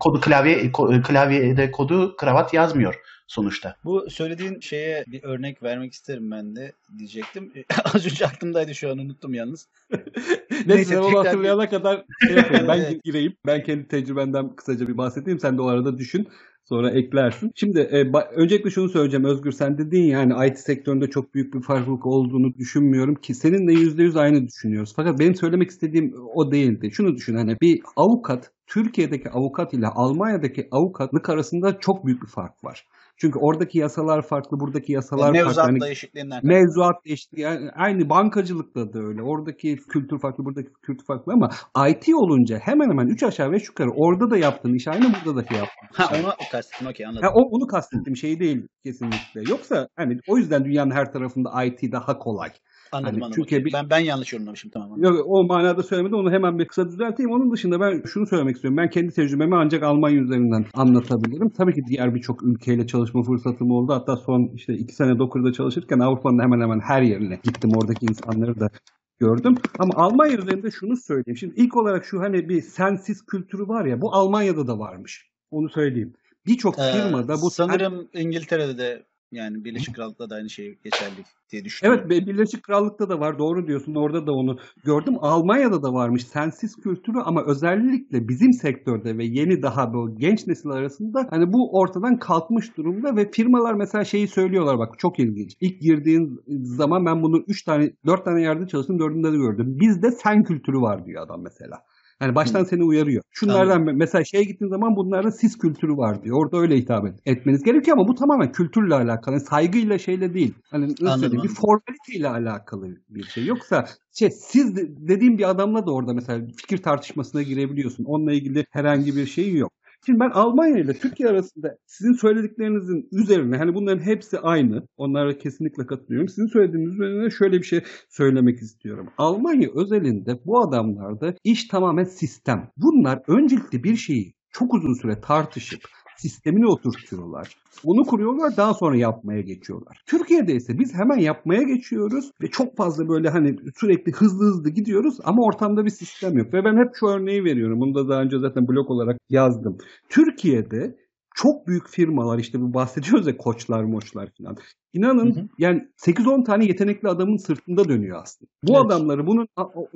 kodu klavye klavyede kodu kravat yazmıyor sonuçta. Bu söylediğin şeye bir örnek vermek isterim ben de diyecektim. Az önce aklımdaydı şu an unuttum yalnız. Neyse onu hatırlayana kadar şey yapayım. Ben Evet. gireyim. Ben kendi tecrübemden kısaca bir bahsedeyim. Sen de o arada düşün. Sonra eklersin. Şimdi e, ba- öncelikle şunu söyleyeceğim Özgür sen dedin ya hani IT sektöründe çok büyük bir farklılık olduğunu düşünmüyorum ki seninle %100 aynı düşünüyoruz. Fakat benim söylemek istediğim o değildi. Şunu düşün hani bir avukat Türkiye'deki avukat ile Almanya'daki avukatlık arasında çok büyük bir fark var. Çünkü oradaki yasalar farklı, buradaki yasalar farklı. Mevzuatla Hani eşitliğinden. Mevzuat işte yani aynı bankacılıkta da öyle. Oradaki kültür farklı, buradaki kültür farklı ama IT olunca hemen hemen 3 aşağı 5 yukarı orada da yaptığın iş aynı burada da iş Ha onu kastettim okey anladım. Ha, o, onu kastettiğim şey değil kesinlikle. Yoksa hani o yüzden dünyanın her tarafında IT daha kolay. Anladım hani anladım. Türkiye bir- Ben ben yanlış yorumlamışım tamam. anladım. Yok, o manada söylemedim onu hemen bir kısa düzelteyim. Onun dışında ben şunu söylemek istiyorum. Ben kendi tecrübemi ancak Almanya üzerinden anlatabilirim. Tabii ki diğer birçok ülkeyle çalışma fırsatım oldu. Hatta son işte iki sene Docker'da çalışırken Avrupa'nın hemen hemen her yerine gittim. Oradaki insanları da gördüm. Ama Almanya üzerinde şunu söyleyeyim. Şimdi ilk olarak şu hani bir sensiz kültürü var ya bu Almanya'da da varmış. Onu söyleyeyim. Birçok Ee, firmada bu sanırım İngiltere'de de yani Birleşik Krallık'ta da aynı şey geçerli diye düşünüyorum. Evet Birleşik Krallık'ta da var doğru diyorsun orada da onu gördüm. Almanya'da da varmış sensiz kültürü ama özellikle bizim sektörde ve yeni daha bu genç nesil arasında hani bu ortadan kalkmış durumda ve firmalar mesela şeyi söylüyorlar bak çok ilginç. İlk girdiğin zaman ben bunu 3 tane 4 tane yerde çalıştım dördünde de gördüm. Bizde sen kültürü var diyor adam mesela. Hani baştan seni uyarıyor. Şunlardan mesela şeye gittiğin zaman bunlarda sis kültürü var diyor. Orada öyle hitap et- etmeniz gerekiyor ama bu tamamen kültürle alakalı. Saygıyla şeyle değil. Hani nasıl Anladım, söyleyeyim, bir formaliteyle alakalı bir şey. Yoksa şey siz de- dediğim bir adamla da orada mesela fikir tartışmasına girebiliyorsun. Onunla ilgili herhangi bir şey yok. Şimdi ben Almanya ile Türkiye arasında sizin söylediklerinizin üzerine hani bunların hepsi aynı. Onlara kesinlikle katılıyorum. Sizin söylediğiniz üzerine şöyle bir şey söylemek istiyorum. Almanya özelinde bu adamlarda iş tamamen sistem. Bunlar öncelikle bir şeyi çok uzun süre tartışıp sistemini oturtuyorlar. Onu kuruyorlar daha sonra yapmaya geçiyorlar. Türkiye'de ise biz hemen yapmaya geçiyoruz ve çok fazla böyle hani sürekli hızlı hızlı gidiyoruz ama ortamda bir sistem yok. Ve ben hep şu örneği veriyorum. Bunu da daha önce zaten blog olarak yazdım. Türkiye'de çok büyük firmalar işte bu bahsediyoruz ya koçlar moçlar falan. İnanın Hı hı. yani 8-10 tane yetenekli adamın sırtında dönüyor aslında. Bu Evet. adamları bunun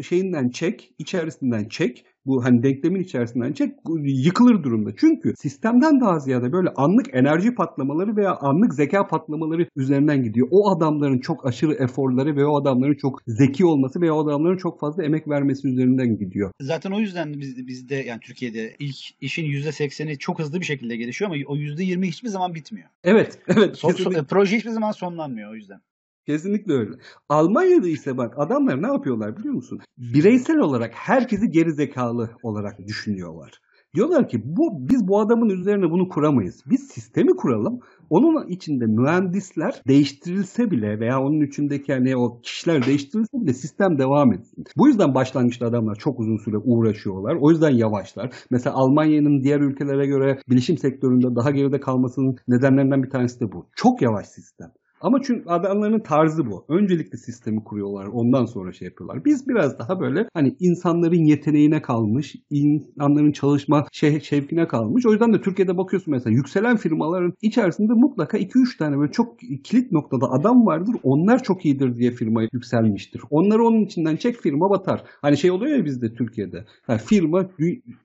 şeyinden çek, içerisinden çek. Bu hani denklemin içerisinden çek yıkılır durumda. Çünkü sistemden daha ziyade böyle anlık enerji patlamaları veya anlık zeka patlamaları üzerinden gidiyor. O adamların çok aşırı eforları ve o adamların çok zeki olması veya o adamların çok fazla emek vermesi üzerinden gidiyor. Zaten o yüzden biz, bizde yani Türkiye'de ilk işin %80'i çok hızlı bir şekilde gelişiyor ama o %20 hiçbir zaman bitmiyor. Evet, evet. Son- kesinlikle. son- proje hiçbir zaman sonlanmıyor o yüzden. Kesinlikle öyle. Almanya'da ise bak adamlar ne yapıyorlar biliyor musun? Bireysel olarak herkesi geri zekalı olarak düşünüyorlar. Diyorlar ki bu biz bu adamın üzerine bunu kuramayız. Biz sistemi kuralım. Onun içinde mühendisler değiştirilse bile veya onun içindeki hani o kişiler değiştirilse bile sistem devam etsin. Bu yüzden başlangıçta adamlar çok uzun süre uğraşıyorlar. O yüzden yavaşlar. Mesela Almanya'nın diğer ülkelere göre bilişim sektöründe daha geride kalmasının nedenlerinden bir tanesi de bu. Çok yavaş sistem. Ama çünkü adamların tarzı bu. Öncelikle sistemi kuruyorlar, ondan sonra şey yapıyorlar. Biz biraz daha böyle hani insanların yeteneğine kalmış, insanların çalışma şey, şevkine kalmış. O yüzden de Türkiye'de bakıyorsun mesela yükselen firmaların içerisinde mutlaka 2-3 tane böyle çok kilit noktada adam vardır. Onlar çok iyidir diye firma yükselmiştir. Onları onun içinden çek firma batar. Hani şey oluyor ya bizde Türkiye'de. Yani firma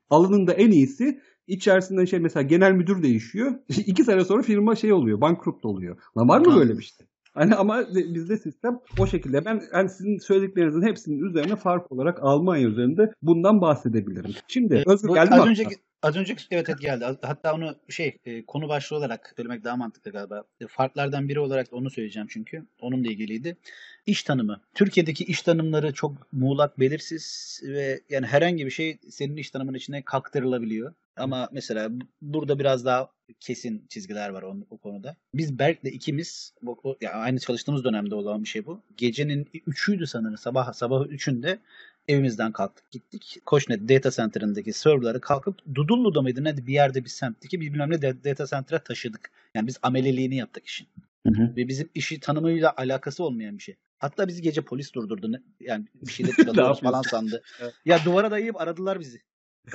alanında en iyisi İçerisinden şey mesela genel müdür değişiyor. İki sene sonra firma şey oluyor, bankrupt oluyor. Lan var mı böyle bir şey? Hani ama bizde sistem o şekilde. Ben yani sizin söylediklerinizin hepsinin üzerine fark olarak Almanya üzerinde bundan bahsedebilirim. Şimdi Evet, Özgür geldi mi? az aklına? önceki az önceki evet evet geldi. Hatta onu şey e, konu başlığı olarak söylemek daha mantıklı galiba. E, Farklardan biri olarak onu söyleyeceğim çünkü onunla ilgiliydi. İş tanımı. Türkiye'deki iş tanımları çok muğlak, belirsiz ve yani herhangi bir şey senin iş tanımının içine kaktırılabiliyor. Ama mesela bu- burada biraz daha kesin çizgiler var o, o konuda. Biz Berk'le ikimiz bu, o- ya aynı çalıştığımız dönemde olan bir şey bu. Gecenin üçüydü sanırım sabah sabah üçünde evimizden kalktık gittik. Koçnet Data Center'ındaki serverları kalkıp Dudullu'da mıydı ne bir yerde bir semtteki bir bilmem ne data center'a taşıdık. Yani biz ameleliğini yaptık işin. Hı hı. Ve bizim işi tanımıyla alakası olmayan bir şey. Hatta bizi gece polis durdurdu. Ne- Yani bir şeyler çalıyoruz falan sandı. Evet. Ya duvara dayayıp aradılar bizi.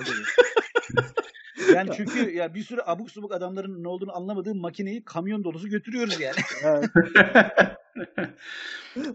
Yani çünkü ya bir sürü abuk subuk adamların ne olduğunu anlamadığı makineyi kamyon dolusu götürüyoruz yani. Evet,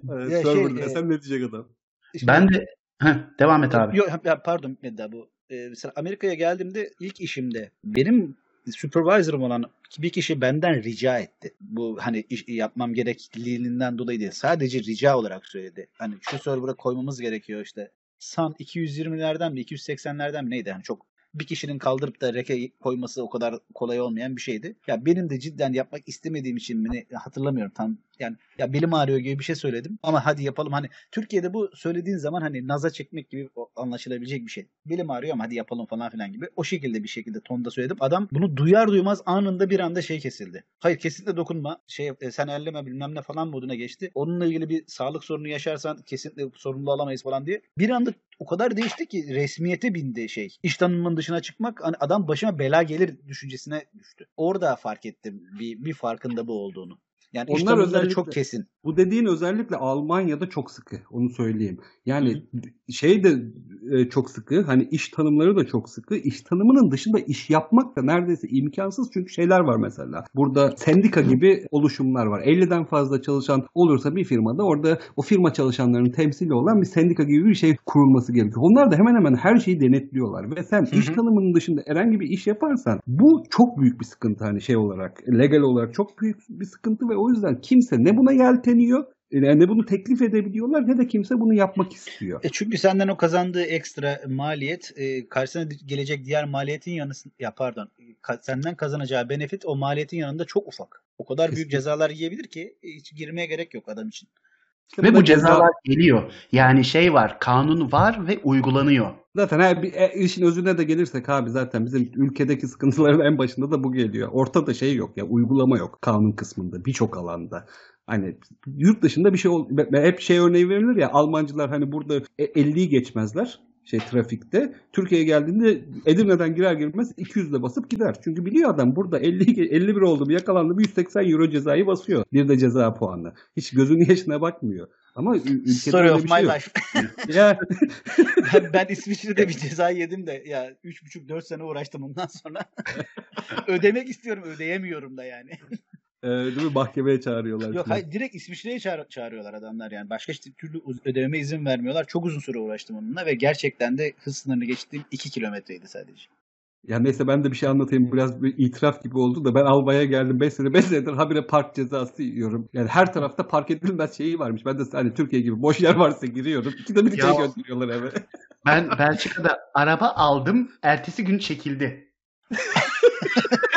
Ya server şey, desem ne diyecek adam? İşte- ben de Heh, devam et abi. Yok ya pardon Medda bu. Ee, mesela Amerika'ya geldiğimde ilk işimde benim supervisor'ım olan bir kişi benden rica etti. Bu hani iş yapmam gerekliliğinden dolayı değil. Sadece rica olarak söyledi. Hani şu server'a koymamız gerekiyor işte. San 220'lerden mi 280'lerden mi neydi? Hani çok bir kişinin kaldırıp da reke koyması o kadar kolay olmayan bir şeydi. Ya benim de cidden yapmak istemediğim için mi hatırlamıyorum tam. Yani ya belim ağrıyor gibi bir şey söyledim ama hadi yapalım hani Türkiye'de bu söylediğin zaman hani naza çekmek gibi anlaşılabilecek bir şey. Belim ağrıyor ama hadi yapalım falan filan gibi. O şekilde bir şekilde tonda söyledim. Adam bunu duyar duymaz anında bir anda şey kesildi. Hayır kesinlikle dokunma. Şey e, sen elleme bilmem ne falan moduna geçti. Onunla ilgili bir sağlık sorunu yaşarsan kesinlikle sorumlu alamayız falan diye. Bir anda o kadar değişti ki resmiyete bindi şey. İş tanımının dışına çıkmak hani adam başıma bela gelir düşüncesine düştü. Orada fark ettim bir, bir farkında bu olduğunu. Yani Onlar tanımları özellikle- çok kesin. Bu dediğin özellikle Almanya'da çok sıkı. Onu söyleyeyim. Yani şey de e, çok sıkı. Hani iş tanımları da çok sıkı. İş tanımının dışında iş yapmak da neredeyse imkansız. Çünkü şeyler var mesela. Burada sendika gibi oluşumlar var. 50'den fazla çalışan olursa bir firmada orada o firma çalışanlarının temsili olan bir sendika gibi bir şey kurulması gerekiyor. Onlar da hemen hemen her şeyi denetliyorlar. Ve sen iş tanımının dışında herhangi bir iş yaparsan bu çok büyük bir sıkıntı hani şey olarak. Legal olarak çok büyük bir sıkıntı ve o yüzden kimse ne buna yelteniyor yani ne bunu teklif edebiliyorlar ne de kimse bunu yapmak istiyor. E çünkü senden o kazandığı ekstra maliyet e, karşısına gelecek diğer maliyetin yanı ya pardon ka- senden kazanacağı benefit o maliyetin yanında çok ufak. O kadar büyük Kesinlikle. cezalar yiyebilir ki e, hiç girmeye gerek yok adam için. İşte Ve bu ceza- cezalar geliyor. Yani şey var, kanun var ve uygulanıyor. Zaten her bir, e, işin özüne de gelirsek abi zaten bizim ülkedeki sıkıntıların en başında da bu geliyor. Ortada şey yok ya uygulama yok kanun kısmında birçok alanda. Hani yurt dışında bir şey ol, hep şey örneği verilir ya Almancılar hani burada e, 50'yi geçmezler şey trafikte. Türkiye'ye geldiğinde Edirne'den girer girmez 200'le basıp gider. Çünkü biliyor adam burada 50 ge- 51 oldu mu yakalandı mı 180 euro cezayı basıyor. Bir de ceza puanı. Hiç gözünün yaşına bakmıyor. Ama ülkede Story of bir my şey yok. life. Ya, ben, ben İsviçre'de bir ceza yedim de ya 3,5-4 sene uğraştım ondan sonra. Ödemek istiyorum ödeyemiyorum da yani. E, değil mi? Mahkemeye çağırıyorlar. Yok hayır direkt İsviçre'ye çağır- çağırıyorlar adamlar yani. Başka işte türlü ödememe izin vermiyorlar. Çok uzun süre uğraştım onunla ve gerçekten de hız sınırını geçtiğim 2 kilometreydi sadece. Ya neyse ben de bir şey anlatayım. Biraz bir itiraf gibi oldu da ben Almanya'ya geldim 5 sene 5 senedir habire park cezası yiyorum. Yani her tarafta park edilmez şeyi varmış. Ben de hani Türkiye gibi boş yer varsa giriyorum. İkide bir şey gönderiyorlar eve. Ben Belçika'da araba aldım, ertesi gün çekildi.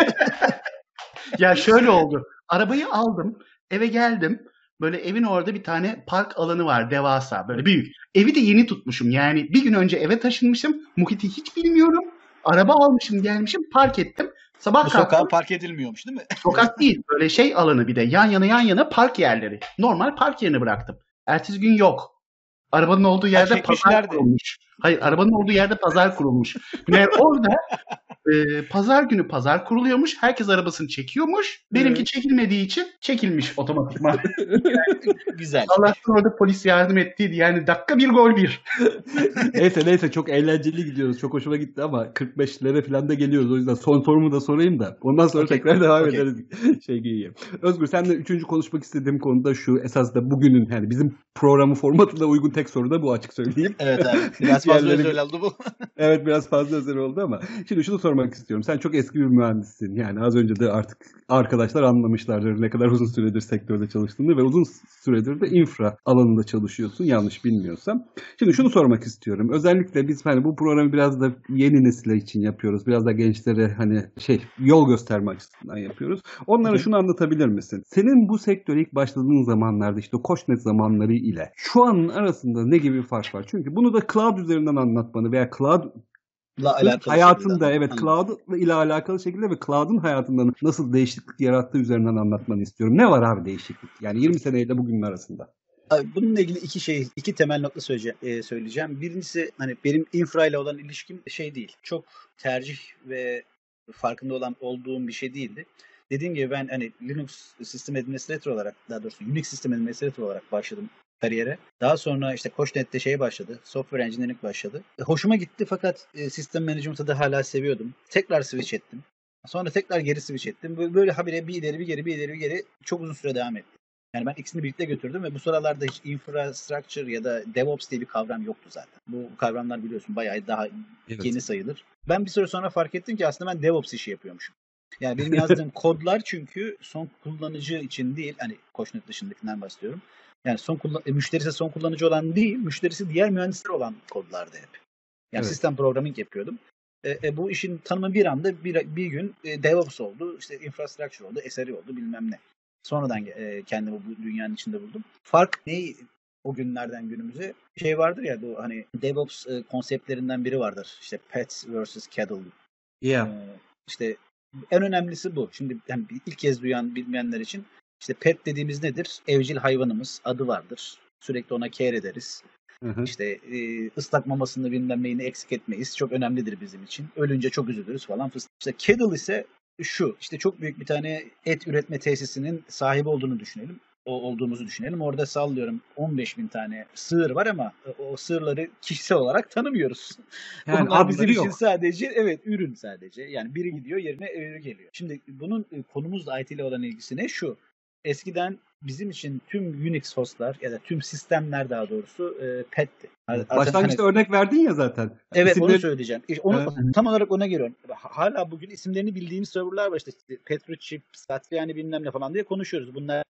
ya şöyle oldu. Arabayı aldım, eve geldim. Böyle evin orada bir tane park alanı var devasa böyle büyük. Evi de yeni tutmuşum yani bir gün önce eve taşınmışım. Muhiti hiç bilmiyorum. Araba almışım gelmişim park ettim. Sabah Bu kalktım. sokağa park edilmiyormuş değil mi? Sokak değil böyle şey alanı bir de yan yana yan yana park yerleri. Normal park yerini bıraktım. Ertesi gün yok. Arabanın olduğu yerde pazar çekmişlerdi. kurulmuş. Hayır arabanın olduğu yerde pazar kurulmuş. Meğer orada e, pazar günü pazar kuruluyormuş. Herkes arabasını çekiyormuş. Benimki çekilmediği için çekilmiş otomatikman. Güzel. Allah'tan orada polis yardım ettiydi. Yani dakika bir gol bir. neyse neyse çok eğlenceli gidiyoruz. Çok hoşuma gitti ama 45'lere falan da geliyoruz. O yüzden son sorumu da sorayım da. Ondan sonra Okey, tekrar devam okey. ederiz. Şey giyeyim. Özgür senle üçüncü konuşmak istediğim konuda şu. Esas da bugünün yani bizim programı formatına uygun tek soru da bu açık söyleyeyim. Evet abi. Biraz fazla özel oldu bu. Evet biraz fazla özel oldu ama şimdi şunu sormak istiyorum. Sen çok eski bir mühendissin. Yani az önce de artık arkadaşlar anlamışlardır ne kadar uzun süredir sektörde çalıştığını ve uzun süredir de infra alanında çalışıyorsun yanlış bilmiyorsam. Şimdi şunu sormak istiyorum. Özellikle biz hani bu programı biraz da yeni nesile için yapıyoruz. Biraz da gençlere hani şey yol gösterme açısından yapıyoruz. Onlara şunu anlatabilir misin? Senin bu sektöre ilk başladığın zamanlarda işte Koçnet zamanları ile şu anın arasında ne gibi bir fark var? Çünkü bunu da cloud üzerinden anlatmanı veya cloud alakalı hayatında evet cloud ile alakalı şekilde ve cloud'un hayatında nasıl değişiklik yarattığı üzerinden anlatmanı istiyorum. Ne var abi değişiklik? Yani 20 seneyle bugünün arasında. Abi bununla ilgili iki şey, iki temel nokta söyleyeceğim. e, söyleyeceğim. Birincisi hani benim infra ile olan ilişkim şey değil. Çok tercih ve farkında olan olduğum bir şey değildi. Dediğim gibi ben hani Linux sistem administrator olarak, daha doğrusu Unix sistem administrator olarak başladım kariyere. Daha sonra işte Koçnet'te şey başladı. Software engineering başladı. E, hoşuma gitti fakat e, sistem management'ı da hala seviyordum. Tekrar switch ettim. Sonra tekrar geri switch ettim. Böyle, böyle habire bir ileri bir geri bir ileri bir geri çok uzun süre devam etti. Yani ben ikisini birlikte götürdüm ve bu sıralarda hiç infrastructure ya da DevOps diye bir kavram yoktu zaten. Bu kavramlar biliyorsun bayağı daha Evet. yeni sayılır. Ben bir süre sonra fark ettim ki aslında ben DevOps işi yapıyormuşum. Yani benim yazdığım kodlar çünkü son kullanıcı için değil, hani Koçnet dışındakinden bahsediyorum. Yani son kullan e, müşterisi son kullanıcı olan değil, müşterisi diğer mühendisler olan kodlardı hep. Yani Evet. sistem programming yapıyordum. E, e, bu işin tanımı bir anda bir, bir gün e, DevOps oldu, işte infrastructure oldu, SRE oldu bilmem ne. Sonradan e, kendimi bu dünyanın içinde buldum. Fark ne o günlerden günümüze? Şey vardır ya bu hani DevOps e, konseptlerinden biri vardır. İşte pets versus cattle Yeah. ee, işte en önemlisi bu. Şimdi yani ilk kez duyan bilmeyenler için işte pet dediğimiz nedir? Evcil hayvanımız adı vardır. Sürekli ona care ederiz. Hı hı. İşte e, ıslak mamasını bilmem neyini eksik etmeyiz. Çok önemlidir bizim için. Ölünce çok üzülürüz falan fıstık. İşte Kettle ise şu. işte çok büyük bir tane et üretme tesisinin sahibi olduğunu düşünelim. O olduğumuzu düşünelim. Orada sallıyorum 15 bin tane sığır var ama o- sığırları kişisel olarak tanımıyoruz. Yani Onlar bizim için yok. sadece evet ürün sadece. Yani biri gidiyor yerine öbürü geliyor. Şimdi bunun e, konumuzla IT ile olan ilgisi ne? Şu. Eskiden bizim için tüm Unix hostlar ya da tüm sistemler daha doğrusu e, pet'ti. Başlangıçta hani- örnek verdin ya zaten. Evet onu İsimleri- söyleyeceğim. İşte onu, Evet. Tam olarak ona geliyorum. Hala bugün isimlerini bildiğimiz serverlar var işte Petruchip, Satriani bilmem ne falan diye konuşuyoruz. Bunlar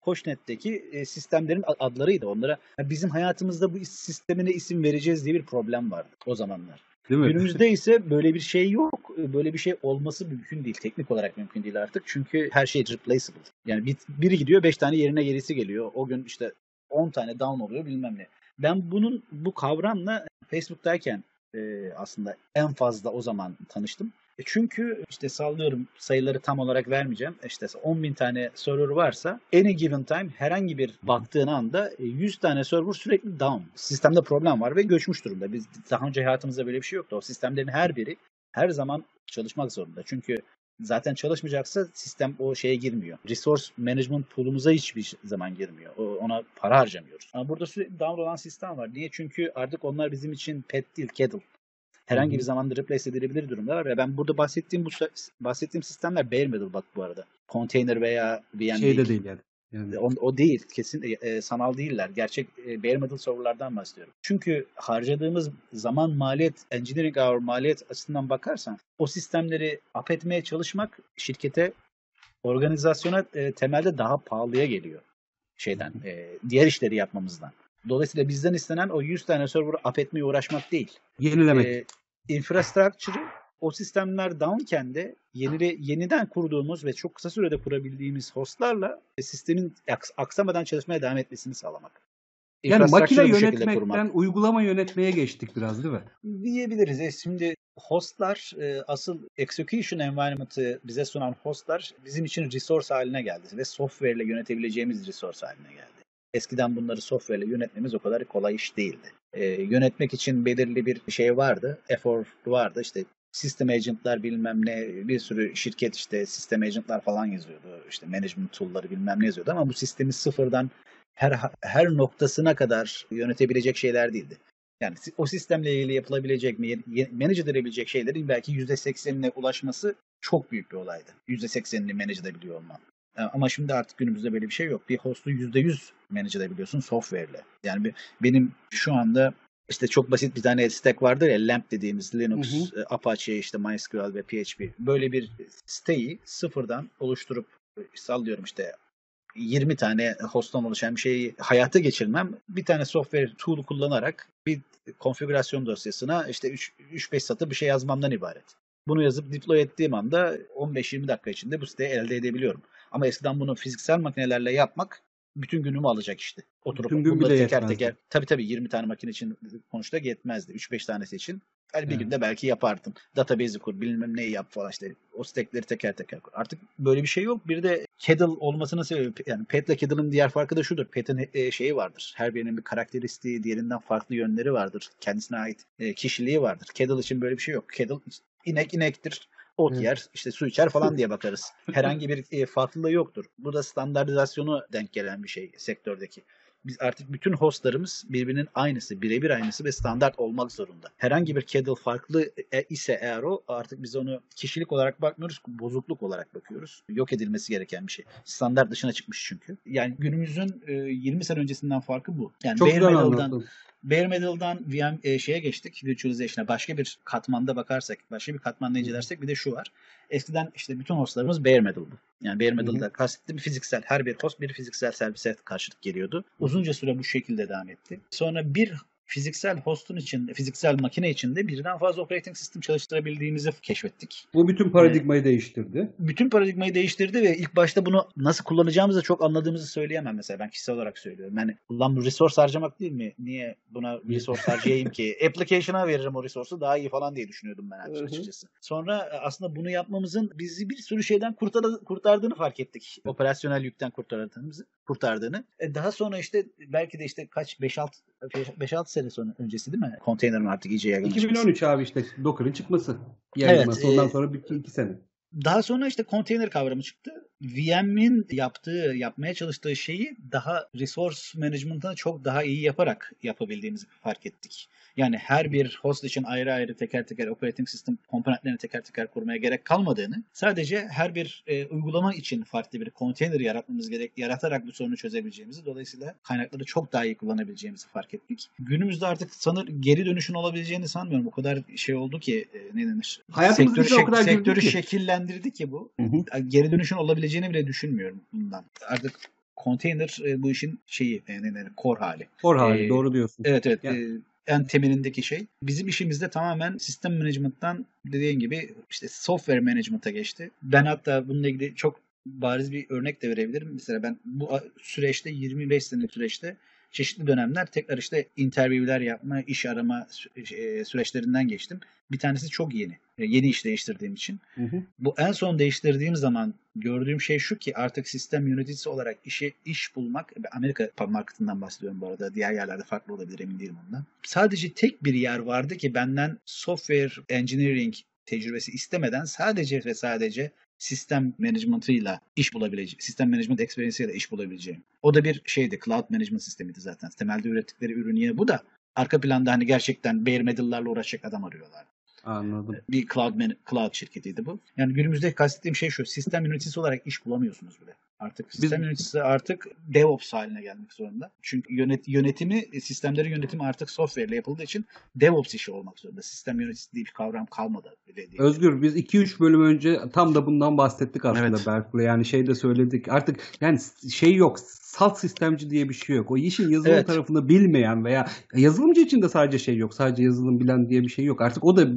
Koçnet'teki e, sistemlerin adlarıydı. Onlara yani bizim hayatımızda bu is- sistemine isim vereceğiz diye bir problem vardı o zamanlar. Değil mi? Günümüzde ise böyle bir şey yok. Böyle bir şey olması mümkün değil. Teknik olarak mümkün değil artık. Çünkü her şey replaceable. Yani bir, biri gidiyor 5 tane yerine gerisi geliyor. O gün işte 10 tane down oluyor bilmem ne. Ben bunun bu kavramla Facebook'tayken e, aslında en fazla o zaman tanıştım. E çünkü işte sallıyorum sayıları tam olarak vermeyeceğim. İşte 10 bin tane server varsa any given time herhangi bir baktığın anda e, 100 tane server sürekli down. Sistemde problem var ve göçmüş durumda. Biz daha önce hayatımızda böyle bir şey yoktu. O sistemlerin her biri her zaman çalışmak zorunda. Çünkü zaten çalışmayacaksa sistem o şeye girmiyor. Resource management pool'umuza hiçbir zaman girmiyor. Ona para harcamıyoruz. Ama burada sürekli down olan sistem var. Niye? Çünkü artık onlar bizim için pet değil, kettle. Herhangi bir zamanda replace edilebilir durumdalar ve ben burada bahsettiğim bu bahsettiğim sistemler bare metal bak bu arada. Container veya VM Şey de değil yani. yani. o, o değil. Kesin e, e, sanal değiller. Gerçek e, bare metal serverlardan bahsediyorum. Çünkü harcadığımız zaman maliyet, engineering hour maliyet açısından bakarsan o sistemleri up etmeye çalışmak şirkete organizasyona e, temelde daha pahalıya geliyor şeyden. e, diğer işleri yapmamızdan. Dolayısıyla bizden istenen o 100 tane server'ı up etmeye uğraşmak değil. Yenilemek. E, infrastructure'ı o sistemler downken de yeni, yeniden kurduğumuz ve çok kısa sürede kurabildiğimiz hostlarla e, sistemin aks- aksamadan çalışmaya devam etmesini sağlamak. yani makine yönetmekten uygulama yönetmeye geçtik biraz değil mi? diyebiliriz. E, şimdi hostlar e, asıl execution environment'ı bize sunan hostlar bizim için resource haline geldi ve software ile yönetebileceğimiz resource haline geldi. Eskiden bunları software ile yönetmemiz o kadar kolay iş değildi. E, yönetmek için belirli bir şey vardı, efor vardı. İşte sistem agent'lar bilmem ne bir sürü şirket işte sistem agent'lar falan yazıyordu. İşte management tool'ları bilmem ne yazıyordu ama bu sistemi sıfırdan her her noktasına kadar yönetebilecek şeyler değildi. Yani o sistemle ilgili yapılabilecek, mi- manage edilebilecek şeylerin belki %80'ine ulaşması çok büyük bir olaydı. %80'ini manage edebiliyor olman. E, Ama şimdi artık günümüzde böyle bir şey yok. Bir host'u %100 manage edebiliyorsun software'le. Yani bir- benim şu anda işte çok basit bir tane stack vardır ya LAMP dediğimiz Linux, Hı e, Apache, işte MySQL ve PHP. Böyle bir siteyi sıfırdan oluşturup e, sallıyorum işte 20 tane host'tan oluşan bir şeyi hayata geçirmem bir tane software tool kullanarak bir konfigürasyon dosyasına işte 3-5 satır bir şey yazmamdan ibaret. Bunu yazıp deploy ettiğim anda 15-20 dakika içinde bu siteyi elde edebiliyorum. Ama eskiden bunu fiziksel makinelerle yapmak bütün günümü alacak işte. Oturup Bütün gün bile teker yetmezdi. teker tabii tabii 20 tane makine için konuşta yetmezdi. 3-5 tanesi için. Yani bir Evet. günde belki yapardım. Database'i kur, bilmem neyi yap falan işte. O stackleri teker teker kur. Artık böyle bir şey yok. Bir de Kettle olmasının sebebi yani Pet ile Kettle'ın diğer farkı da şudur. Pet'in e, şeyi vardır. Her birinin bir karakteristiği, diğerinden farklı yönleri vardır. Kendisine ait e, kişiliği vardır. Kettle için böyle bir şey yok. Kettle inek inektir. Ot Evet. yer, işte su içer falan diye bakarız. Herhangi bir e, farklılığı yoktur. Bu da standartizasyonu denk gelen bir şey sektördeki. Biz artık bütün hostlarımız birbirinin aynısı, birebir aynısı ve standart olmak zorunda. Herhangi bir Kettle farklı e- ise eğer o artık biz onu kişilik olarak bakmıyoruz, bozukluk olarak bakıyoruz. Yok edilmesi gereken bir şey. Standart dışına çıkmış çünkü. Yani günümüzün e, 20 sene öncesinden farkı bu. Yani Çok güzel anlattın. Bare Metal'dan VM e, şeye geçtik. Virtualization'a. Başka bir katmanda bakarsak, başka bir katmanda incelersek bir de şu var. Eskiden işte bütün hostlarımız bare metal'dı. Yani bare metal'da kastettiğim fiziksel. Her bir host bir fiziksel servise karşılık geliyordu. Uzunca süre bu şekilde devam etti. Sonra bir fiziksel hostun için, fiziksel makine içinde birden fazla operating sistem çalıştırabildiğimizi keşfettik. Bu bütün paradigmayı değiştirdi. Bütün paradigmayı değiştirdi ve ilk başta bunu nasıl kullanacağımızı çok anladığımızı söyleyemem mesela ben kişisel olarak söylüyorum. Yani lan bu resource harcamak değil mi? Niye buna resource harcayayım ki? Application'a veririm o resource'u daha iyi falan diye düşünüyordum ben açıkçası. Sonra e, aslında bunu yapmamızın bizi bir sürü şeyden kurtar- kurtardığını fark ettik. Operasyonel yükten kurtardığımızı, kurtardığını. E daha sonra işte belki de işte kaç 5-6 5-6 sene sonra öncesi değil mi? Container'ın artık iyice yaygınlaşması. 2013 abi işte Docker'ın çıkması. Yayınlaması. Evet, Ondan e, sonra iki, iki sene. Daha sonra işte konteyner kavramı çıktı. VM'in yaptığı, yapmaya çalıştığı şeyi daha resource management'ını çok daha iyi yaparak yapabildiğimizi fark ettik. Yani her bir host için ayrı ayrı teker teker operating system komponentlerini teker teker kurmaya gerek kalmadığını, sadece her bir e, uygulama için farklı bir konteyner yaratmamız gerek, yaratarak bu sorunu çözebileceğimizi, dolayısıyla kaynakları çok daha iyi kullanabileceğimizi fark ettik. Günümüzde artık sanır geri dönüşün olabileceğini sanmıyorum. O kadar şey oldu ki e, ne denir? Hayatımızın Sektörü, o kadar sektörü ki. şekillendirdi ki bu Hı hı. geri dönüşün olabileceğini bile düşünmüyorum bundan. Artık konteyner e, bu işin şeyi, e, ne denir, core hali. Or hali Ee, doğru diyorsun. Evet evet. Yani- e, en temelindeki şey. Bizim işimizde tamamen sistem management'tan dediğin gibi işte software management'a geçti. Ben hatta bununla ilgili çok bariz bir örnek de verebilirim. Mesela ben bu süreçte 25 senelik süreçte çeşitli dönemler tekrar işte interview'ler yapma, iş arama e, süreçlerinden geçtim. Bir tanesi çok yeni. E, Yeni iş değiştirdiğim için. Hı hı. Bu en son değiştirdiğim zaman gördüğüm şey şu ki artık sistem yöneticisi olarak işi iş bulmak Amerika marketinden bahsediyorum bu arada diğer yerlerde farklı olabilir emin değilim ondan. Sadece tek bir yer vardı ki benden software engineering tecrübesi istemeden sadece ve sadece sistem management'ıyla iş bulabileceğim, sistem management experience ile iş bulabileceğim. O da bir şeydi, cloud management sistemiydi zaten. Temelde ürettikleri ürün yine bu da arka planda hani gerçekten bare metal'larla uğraşacak adam arıyorlar Anladım. bir cloud man- cloud şirketiydi bu. Yani günümüzde kastettiğim şey şu. Sistem yöneticisi olarak iş bulamıyorsunuz bile. Artık sistem yöneticisi artık DevOps haline gelmek zorunda. Çünkü yönet, yönetimi, sistemlerin yönetimi artık software ile yapıldığı için DevOps işi olmak zorunda. Sistem yöneticisi diye bir kavram kalmadı bile değil. Özgür biz 2-3 bölüm önce tam da bundan bahsettik aslında Evet. Berk'le. Yani şey de söyledik. Artık yani şey yok. Salt sistemci diye bir şey yok. O işin yazılım Evet. tarafını bilmeyen veya yazılımcı için de sadece şey yok. Sadece yazılım bilen diye bir şey yok. Artık o da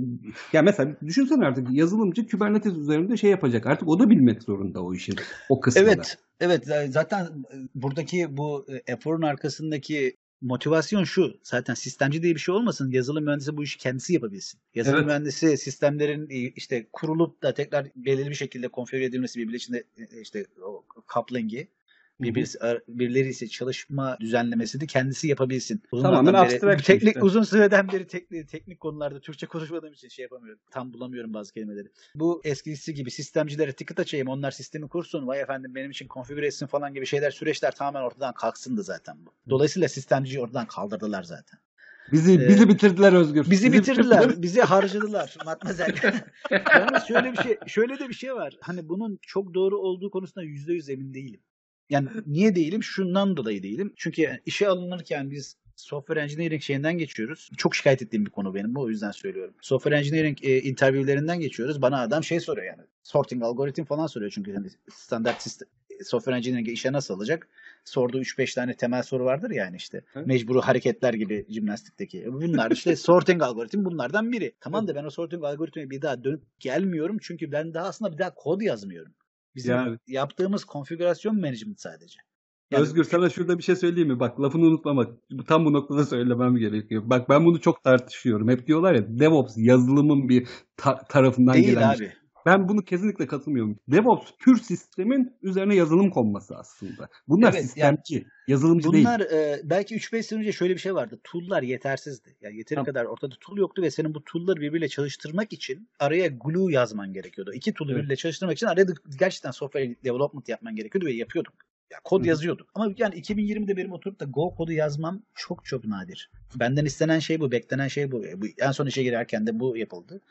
ya mesela düşünsene artık yazılımcı Kubernetes üzerinde şey yapacak. Artık o da bilmek zorunda o işin o kısmını. Evet, evet. Zaten buradaki bu e, eforun arkasındaki motivasyon şu. Zaten sistemci diye bir şey olmasın. Yazılım mühendisi bu işi kendisi yapabilsin. Yazılım Evet. mühendisi sistemlerin e, işte kurulup da tekrar belirli bir şekilde konfigüre edilmesi birbiri içinde e, işte o coupling'i birbirisi, birileri ise çalışma düzenlemesi de kendisi yapabilsin. Uzun Tamamen abstraction teknik, işte. Uzun süreden beri teknik, teknik konularda Türkçe konuşmadığım için şey yapamıyorum. Tam bulamıyorum bazı kelimeleri. Bu eskisi gibi sistemcilere ticket açayım onlar sistemi kursun vay efendim benim için konfigüre etsin falan gibi şeyler süreçler tamamen ortadan kalksındı zaten bu. Dolayısıyla sistemciyi ortadan kaldırdılar zaten. Bizi Ee, bizi bitirdiler Özgür. Bizi bitirdiler, bizi harcadılar matmazel. Yalnız şöyle bir şey, şöyle de bir şey var. Hani bunun çok doğru olduğu konusunda yüzde yüz emin değilim. Yani niye değilim? Şundan dolayı değilim. Çünkü işe alınırken biz software engineering şeyinden geçiyoruz. Çok şikayet ettiğim bir konu benim bu o yüzden söylüyorum. Software engineering e, interviewlerinden geçiyoruz. Bana adam şey soruyor yani. Sorting algoritm falan soruyor çünkü hani standart sistem software engineering işe nasıl alacak? Sorduğu 3-5 tane temel soru vardır yani işte. Evet. Mecburu hareketler gibi jimnastikteki. Bunlar işte sorting algoritm bunlardan biri. Tamam da ben o sorting algoritmi bir daha dönüp gelmiyorum çünkü ben daha aslında bir daha kod yazmıyorum. Bizim Yani. yaptığımız konfigürasyon management sadece. Yani- Özgür sana şurada bir şey söyleyeyim mi? Bak lafını unutma bak. Bu- Tam bu noktada söylemem gerekiyor. Bak ben bunu çok tartışıyorum. Hep diyorlar ya DevOps yazılımın bir ta- tarafından Değil gelen şey. abi. Ben bunu kesinlikle katılmıyorum. DevOps pür sistemin üzerine yazılım konması aslında. Bunlar Evet, sistemci. Yazılımcı değil. Bunlar e, belki 3-5 sene önce şöyle bir şey vardı. Tool'lar yetersizdi. Yani yeteri Tamam. kadar ortada tool yoktu ve senin bu tool'ları birbiriyle çalıştırmak için araya glue yazman gerekiyordu. İki tool'u Evet. birbiriyle çalıştırmak için araya gerçekten software development yapman gerekiyordu ve yapıyorduk. Ya kod Hı. yazıyorduk. Ama yani 2020'de benim oturup da Go kodu yazmam çok çok nadir. Benden istenen şey bu, beklenen şey bu. bu en son işe girerken de bu yapıldı.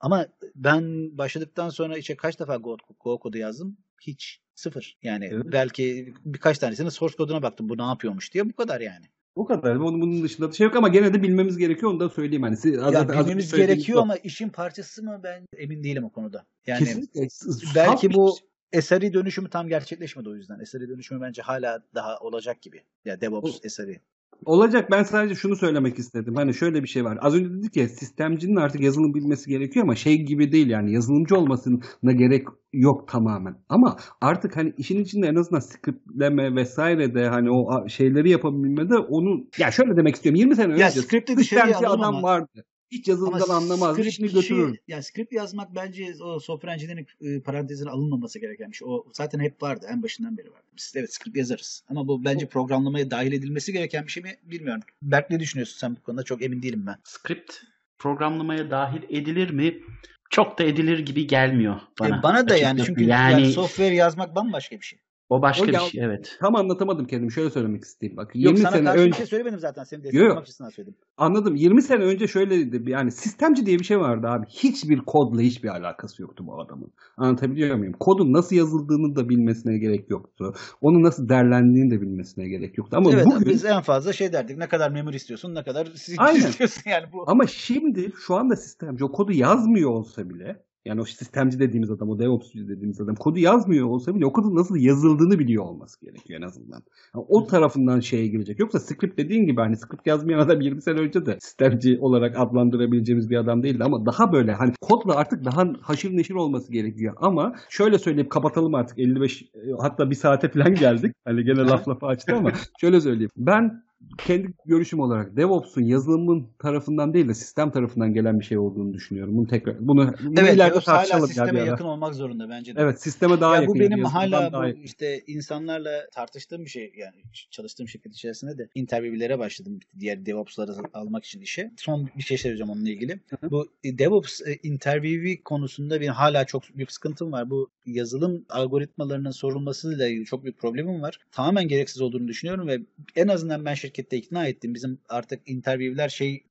Ama ben başladıktan sonra içe kaç defa Go, Go kodu yazdım? Hiç. Sıfır. Yani Evet. belki birkaç tanesinin source koduna baktım bu ne yapıyormuş diye bu kadar yani. O kadar. Onun, bunun dışında da şey yok ama gene de bilmemiz gerekiyor. Onu da söyleyeyim. Hani siz, az Ya az bilmemiz söylediğiniz gerekiyor ama işin parçası mı ben emin değilim o konuda. Yani Kesinlikle. Belki bu eseri dönüşümü tam gerçekleşmedi o yüzden. Eseri dönüşümü bence hala daha olacak gibi. Ya DevOps O- eseri. Olacak. Ben sadece şunu söylemek istedim. Hani şöyle bir şey var. Az önce dedik ya sistemcinin artık yazılım bilmesi gerekiyor ama şey gibi değil yani yazılımcı olmasına gerek yok tamamen. Ama artık hani işin içinde en azından scriptleme vesaire de hani o şeyleri yapabilmede onu ya şöyle demek istiyorum. 20 sene önce Ya sistemci adam ama- vardı. Hiç yazılımdan anlamaz. işini götürür. yani script yazmak bence o software engineering e, parantezine alınmaması gereken bir şey. O zaten hep vardı. En başından beri vardı. Biz evet script yazarız. Ama bu bence programlamaya dahil edilmesi gereken bir şey mi bilmiyorum. Berk ne düşünüyorsun sen bu konuda? Çok emin değilim ben. Script programlamaya dahil edilir mi? Çok da edilir gibi gelmiyor bana. E, bana da yani açıkçası. çünkü yani yani software yazmak bambaşka bir şey. O başka O bir ya- şey evet. Tam anlatamadım kendimi. Şöyle söylemek isteyeyim. Bak 20 Yok sana sene karşı önce bir şey söylemedim zaten. Seni desteklemek yok. açısından söyledim. Anladım. 20 sene önce şöyleydi. Yani sistemci diye bir şey vardı abi. Hiçbir kodla hiçbir alakası yoktu bu adamın. Anlatabiliyor muyum? Kodun nasıl yazıldığını da bilmesine gerek yoktu. Onun nasıl derlendiğini de bilmesine gerek yoktu. Ama evet bugün biz en fazla şey derdik. Ne kadar memory istiyorsun, ne kadar Aynen. istiyorsun yani bu. ama şimdi şu anda sistemci o kodu yazmıyor olsa bile yani o sistemci dediğimiz adam, o DevOps'cu dediğimiz adam kodu yazmıyor olsa bile o kodun nasıl yazıldığını biliyor olması gerekiyor en azından. Yani o tarafından şeye girecek. Yoksa script dediğin gibi hani script yazmayan adam 20 sene önce de sistemci olarak adlandırabileceğimiz bir adam değildi ama daha böyle hani kodla artık daha haşır neşir olması gerekiyor. Ama şöyle söyleyip kapatalım artık 55 e, hatta bir saate falan geldik. Hani gene laf lafı açtı ama şöyle söyleyeyim. Ben kendi görüşüm olarak DevOps'un yazılımın tarafından değil de sistem tarafından gelen bir şey olduğunu düşünüyorum. Bunu tekrar bunu, bunu Evet, ileride hala tartışalım ya sisteme ara. yakın olmak zorunda bence de. Evet, sisteme daha ya yakın. bu benim hala bu yakın. işte insanlarla tartıştığım bir şey yani çalıştığım şirket içerisinde de interview'lere başladım diğer DevOps'ları almak için işe. Son bir şey söyleyeceğim onunla ilgili. hı. Bu e, DevOps e, interview'i konusunda benim hala çok büyük sıkıntım var. Bu yazılım algoritmalarının sorulmasıyla çok büyük problemim var. Tamamen gereksiz olduğunu düşünüyorum ve en azından ben şirkette ikna ettim. Bizim artık interview'ler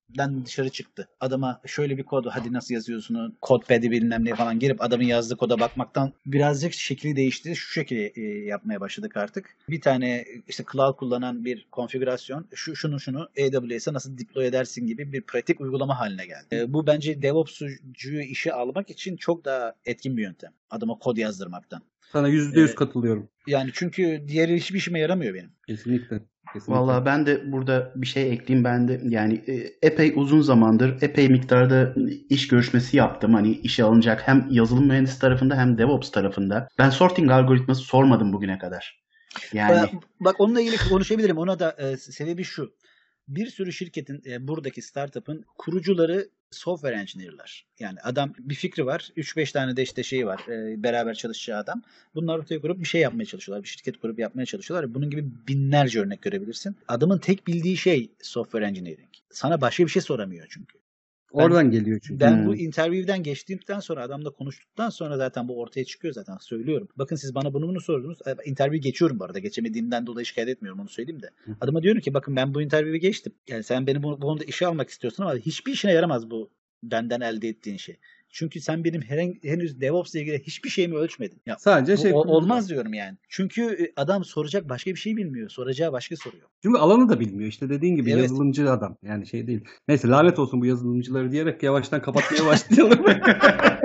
şeyden dışarı çıktı. Adama şöyle bir kodu hadi nasıl yazıyorsun codepad'i bilmem ne falan girip adamın yazdığı koda bakmaktan birazcık şekli değişti. Şu şekilde e, yapmaya başladık artık. Bir tane işte cloud kullanan bir konfigürasyon şu şunu şunu AWS'e nasıl deploy edersin gibi bir pratik uygulama haline geldi. E, bu bence DevOps'cuyu işe almak için çok daha etkin bir yöntem. Adama kod yazdırmaktan. Sana yüzde yüz Evet. katılıyorum. Yani çünkü diğeri hiçbir işime yaramıyor benim. Kesinlikle. Kesinlikle. Vallahi ben de burada bir şey ekleyeyim ben de yani e, epey uzun zamandır epey miktarda iş görüşmesi yaptım. Hani işe alınacak hem yazılım mühendisi tarafında hem DevOps tarafında. Ben sorting algoritması sormadım bugüne kadar. Yani Bak, bak onunla ilgili konuşabilirim. Ona da e, sebebi şu. Bir sürü şirketin e, buradaki startup'ın kurucuları software engineer'lar. Yani adam bir fikri var. 3-5 tane de işte şeyi var. e, beraber çalışacağı adam. Bunlar ortaya kurup bir şey yapmaya çalışıyorlar. Bir şirket kurup yapmaya çalışıyorlar. Bunun gibi binlerce örnek görebilirsin. Adamın tek bildiği şey software engineering. Sana başka bir şey soramıyor çünkü. Oradan geliyor çünkü. Ben Hmm. bu interview'den geçtiğimden sonra adamla konuştuktan sonra zaten bu ortaya çıkıyor zaten söylüyorum. Bakın siz bana bunu bunu sordunuz. E, Interview geçiyorum bu arada. Geçemediğimden dolayı şikayet etmiyorum onu söyleyeyim de. Hı. Adama diyorum ki bakın ben bu interview'i geçtim. Yani sen beni bu, bu konuda işe almak istiyorsun ama hiçbir işine yaramaz bu benden elde ettiğin şey. Çünkü sen benim henüz DevOps ile ilgili hiçbir şeyimi ölçmedin. Ya, Sadece bu şey o- olmaz diyorum yani. Çünkü e, adam soracak başka bir şey bilmiyor. Soracağı başka soruyor. Çünkü alanı da bilmiyor. İşte dediğin gibi Evet. yazılımcı adam. Yani şey değil. Neyse lanet olsun bu yazılımcıları diyerek yavaştan kapatmaya başlayalım.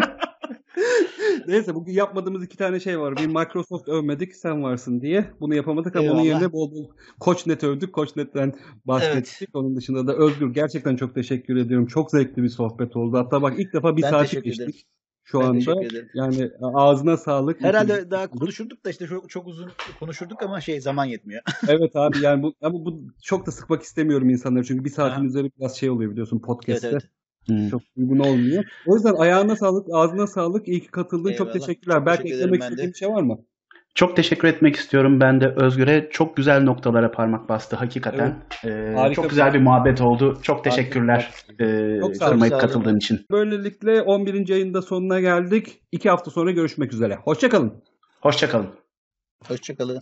Neyse bugün yapmadığımız iki tane şey var. Bir Microsoft övmedik sen varsın diye. Bunu yapamadık ama onun Eyvallah. yerine bol bol Koçnet övdük. Koçnet'ten bahsettik. Onun dışında da Özgür gerçekten çok teşekkür ediyorum. Çok zevkli bir sohbet oldu. Hatta bak ilk defa bir Ben saati geçtik. Şu Ben anda yani ağzına sağlık. Herhalde daha konuşurduk da işte çok, çok uzun konuşurduk ama şey zaman yetmiyor. Evet abi yani bu ama bu çok da sıkmak istemiyorum insanları çünkü bir saatin Aha. üzeri biraz şey oluyor biliyorsun evet podcast'te. evet. Hmm. Çok uygun olmuyor. O yüzden ayağına sağlık, ağzına sağlık. İyi ki katıldın. Çok Eyvallah. teşekkürler. Çok Belki teşekkür eklemek istediğin bir şey var mı? Çok teşekkür etmek istiyorum ben de Özgür'e. Çok güzel noktalara parmak bastı hakikaten. Ee, Harika çok güzel bir muhabbet oldu. Çok teşekkürler e, Çok kırmayıp katıldığın için. Böylelikle 11. ayın da sonuna geldik. İki hafta sonra görüşmek üzere. Hoşçakalın. Hoşçakalın. Hoşçakalın.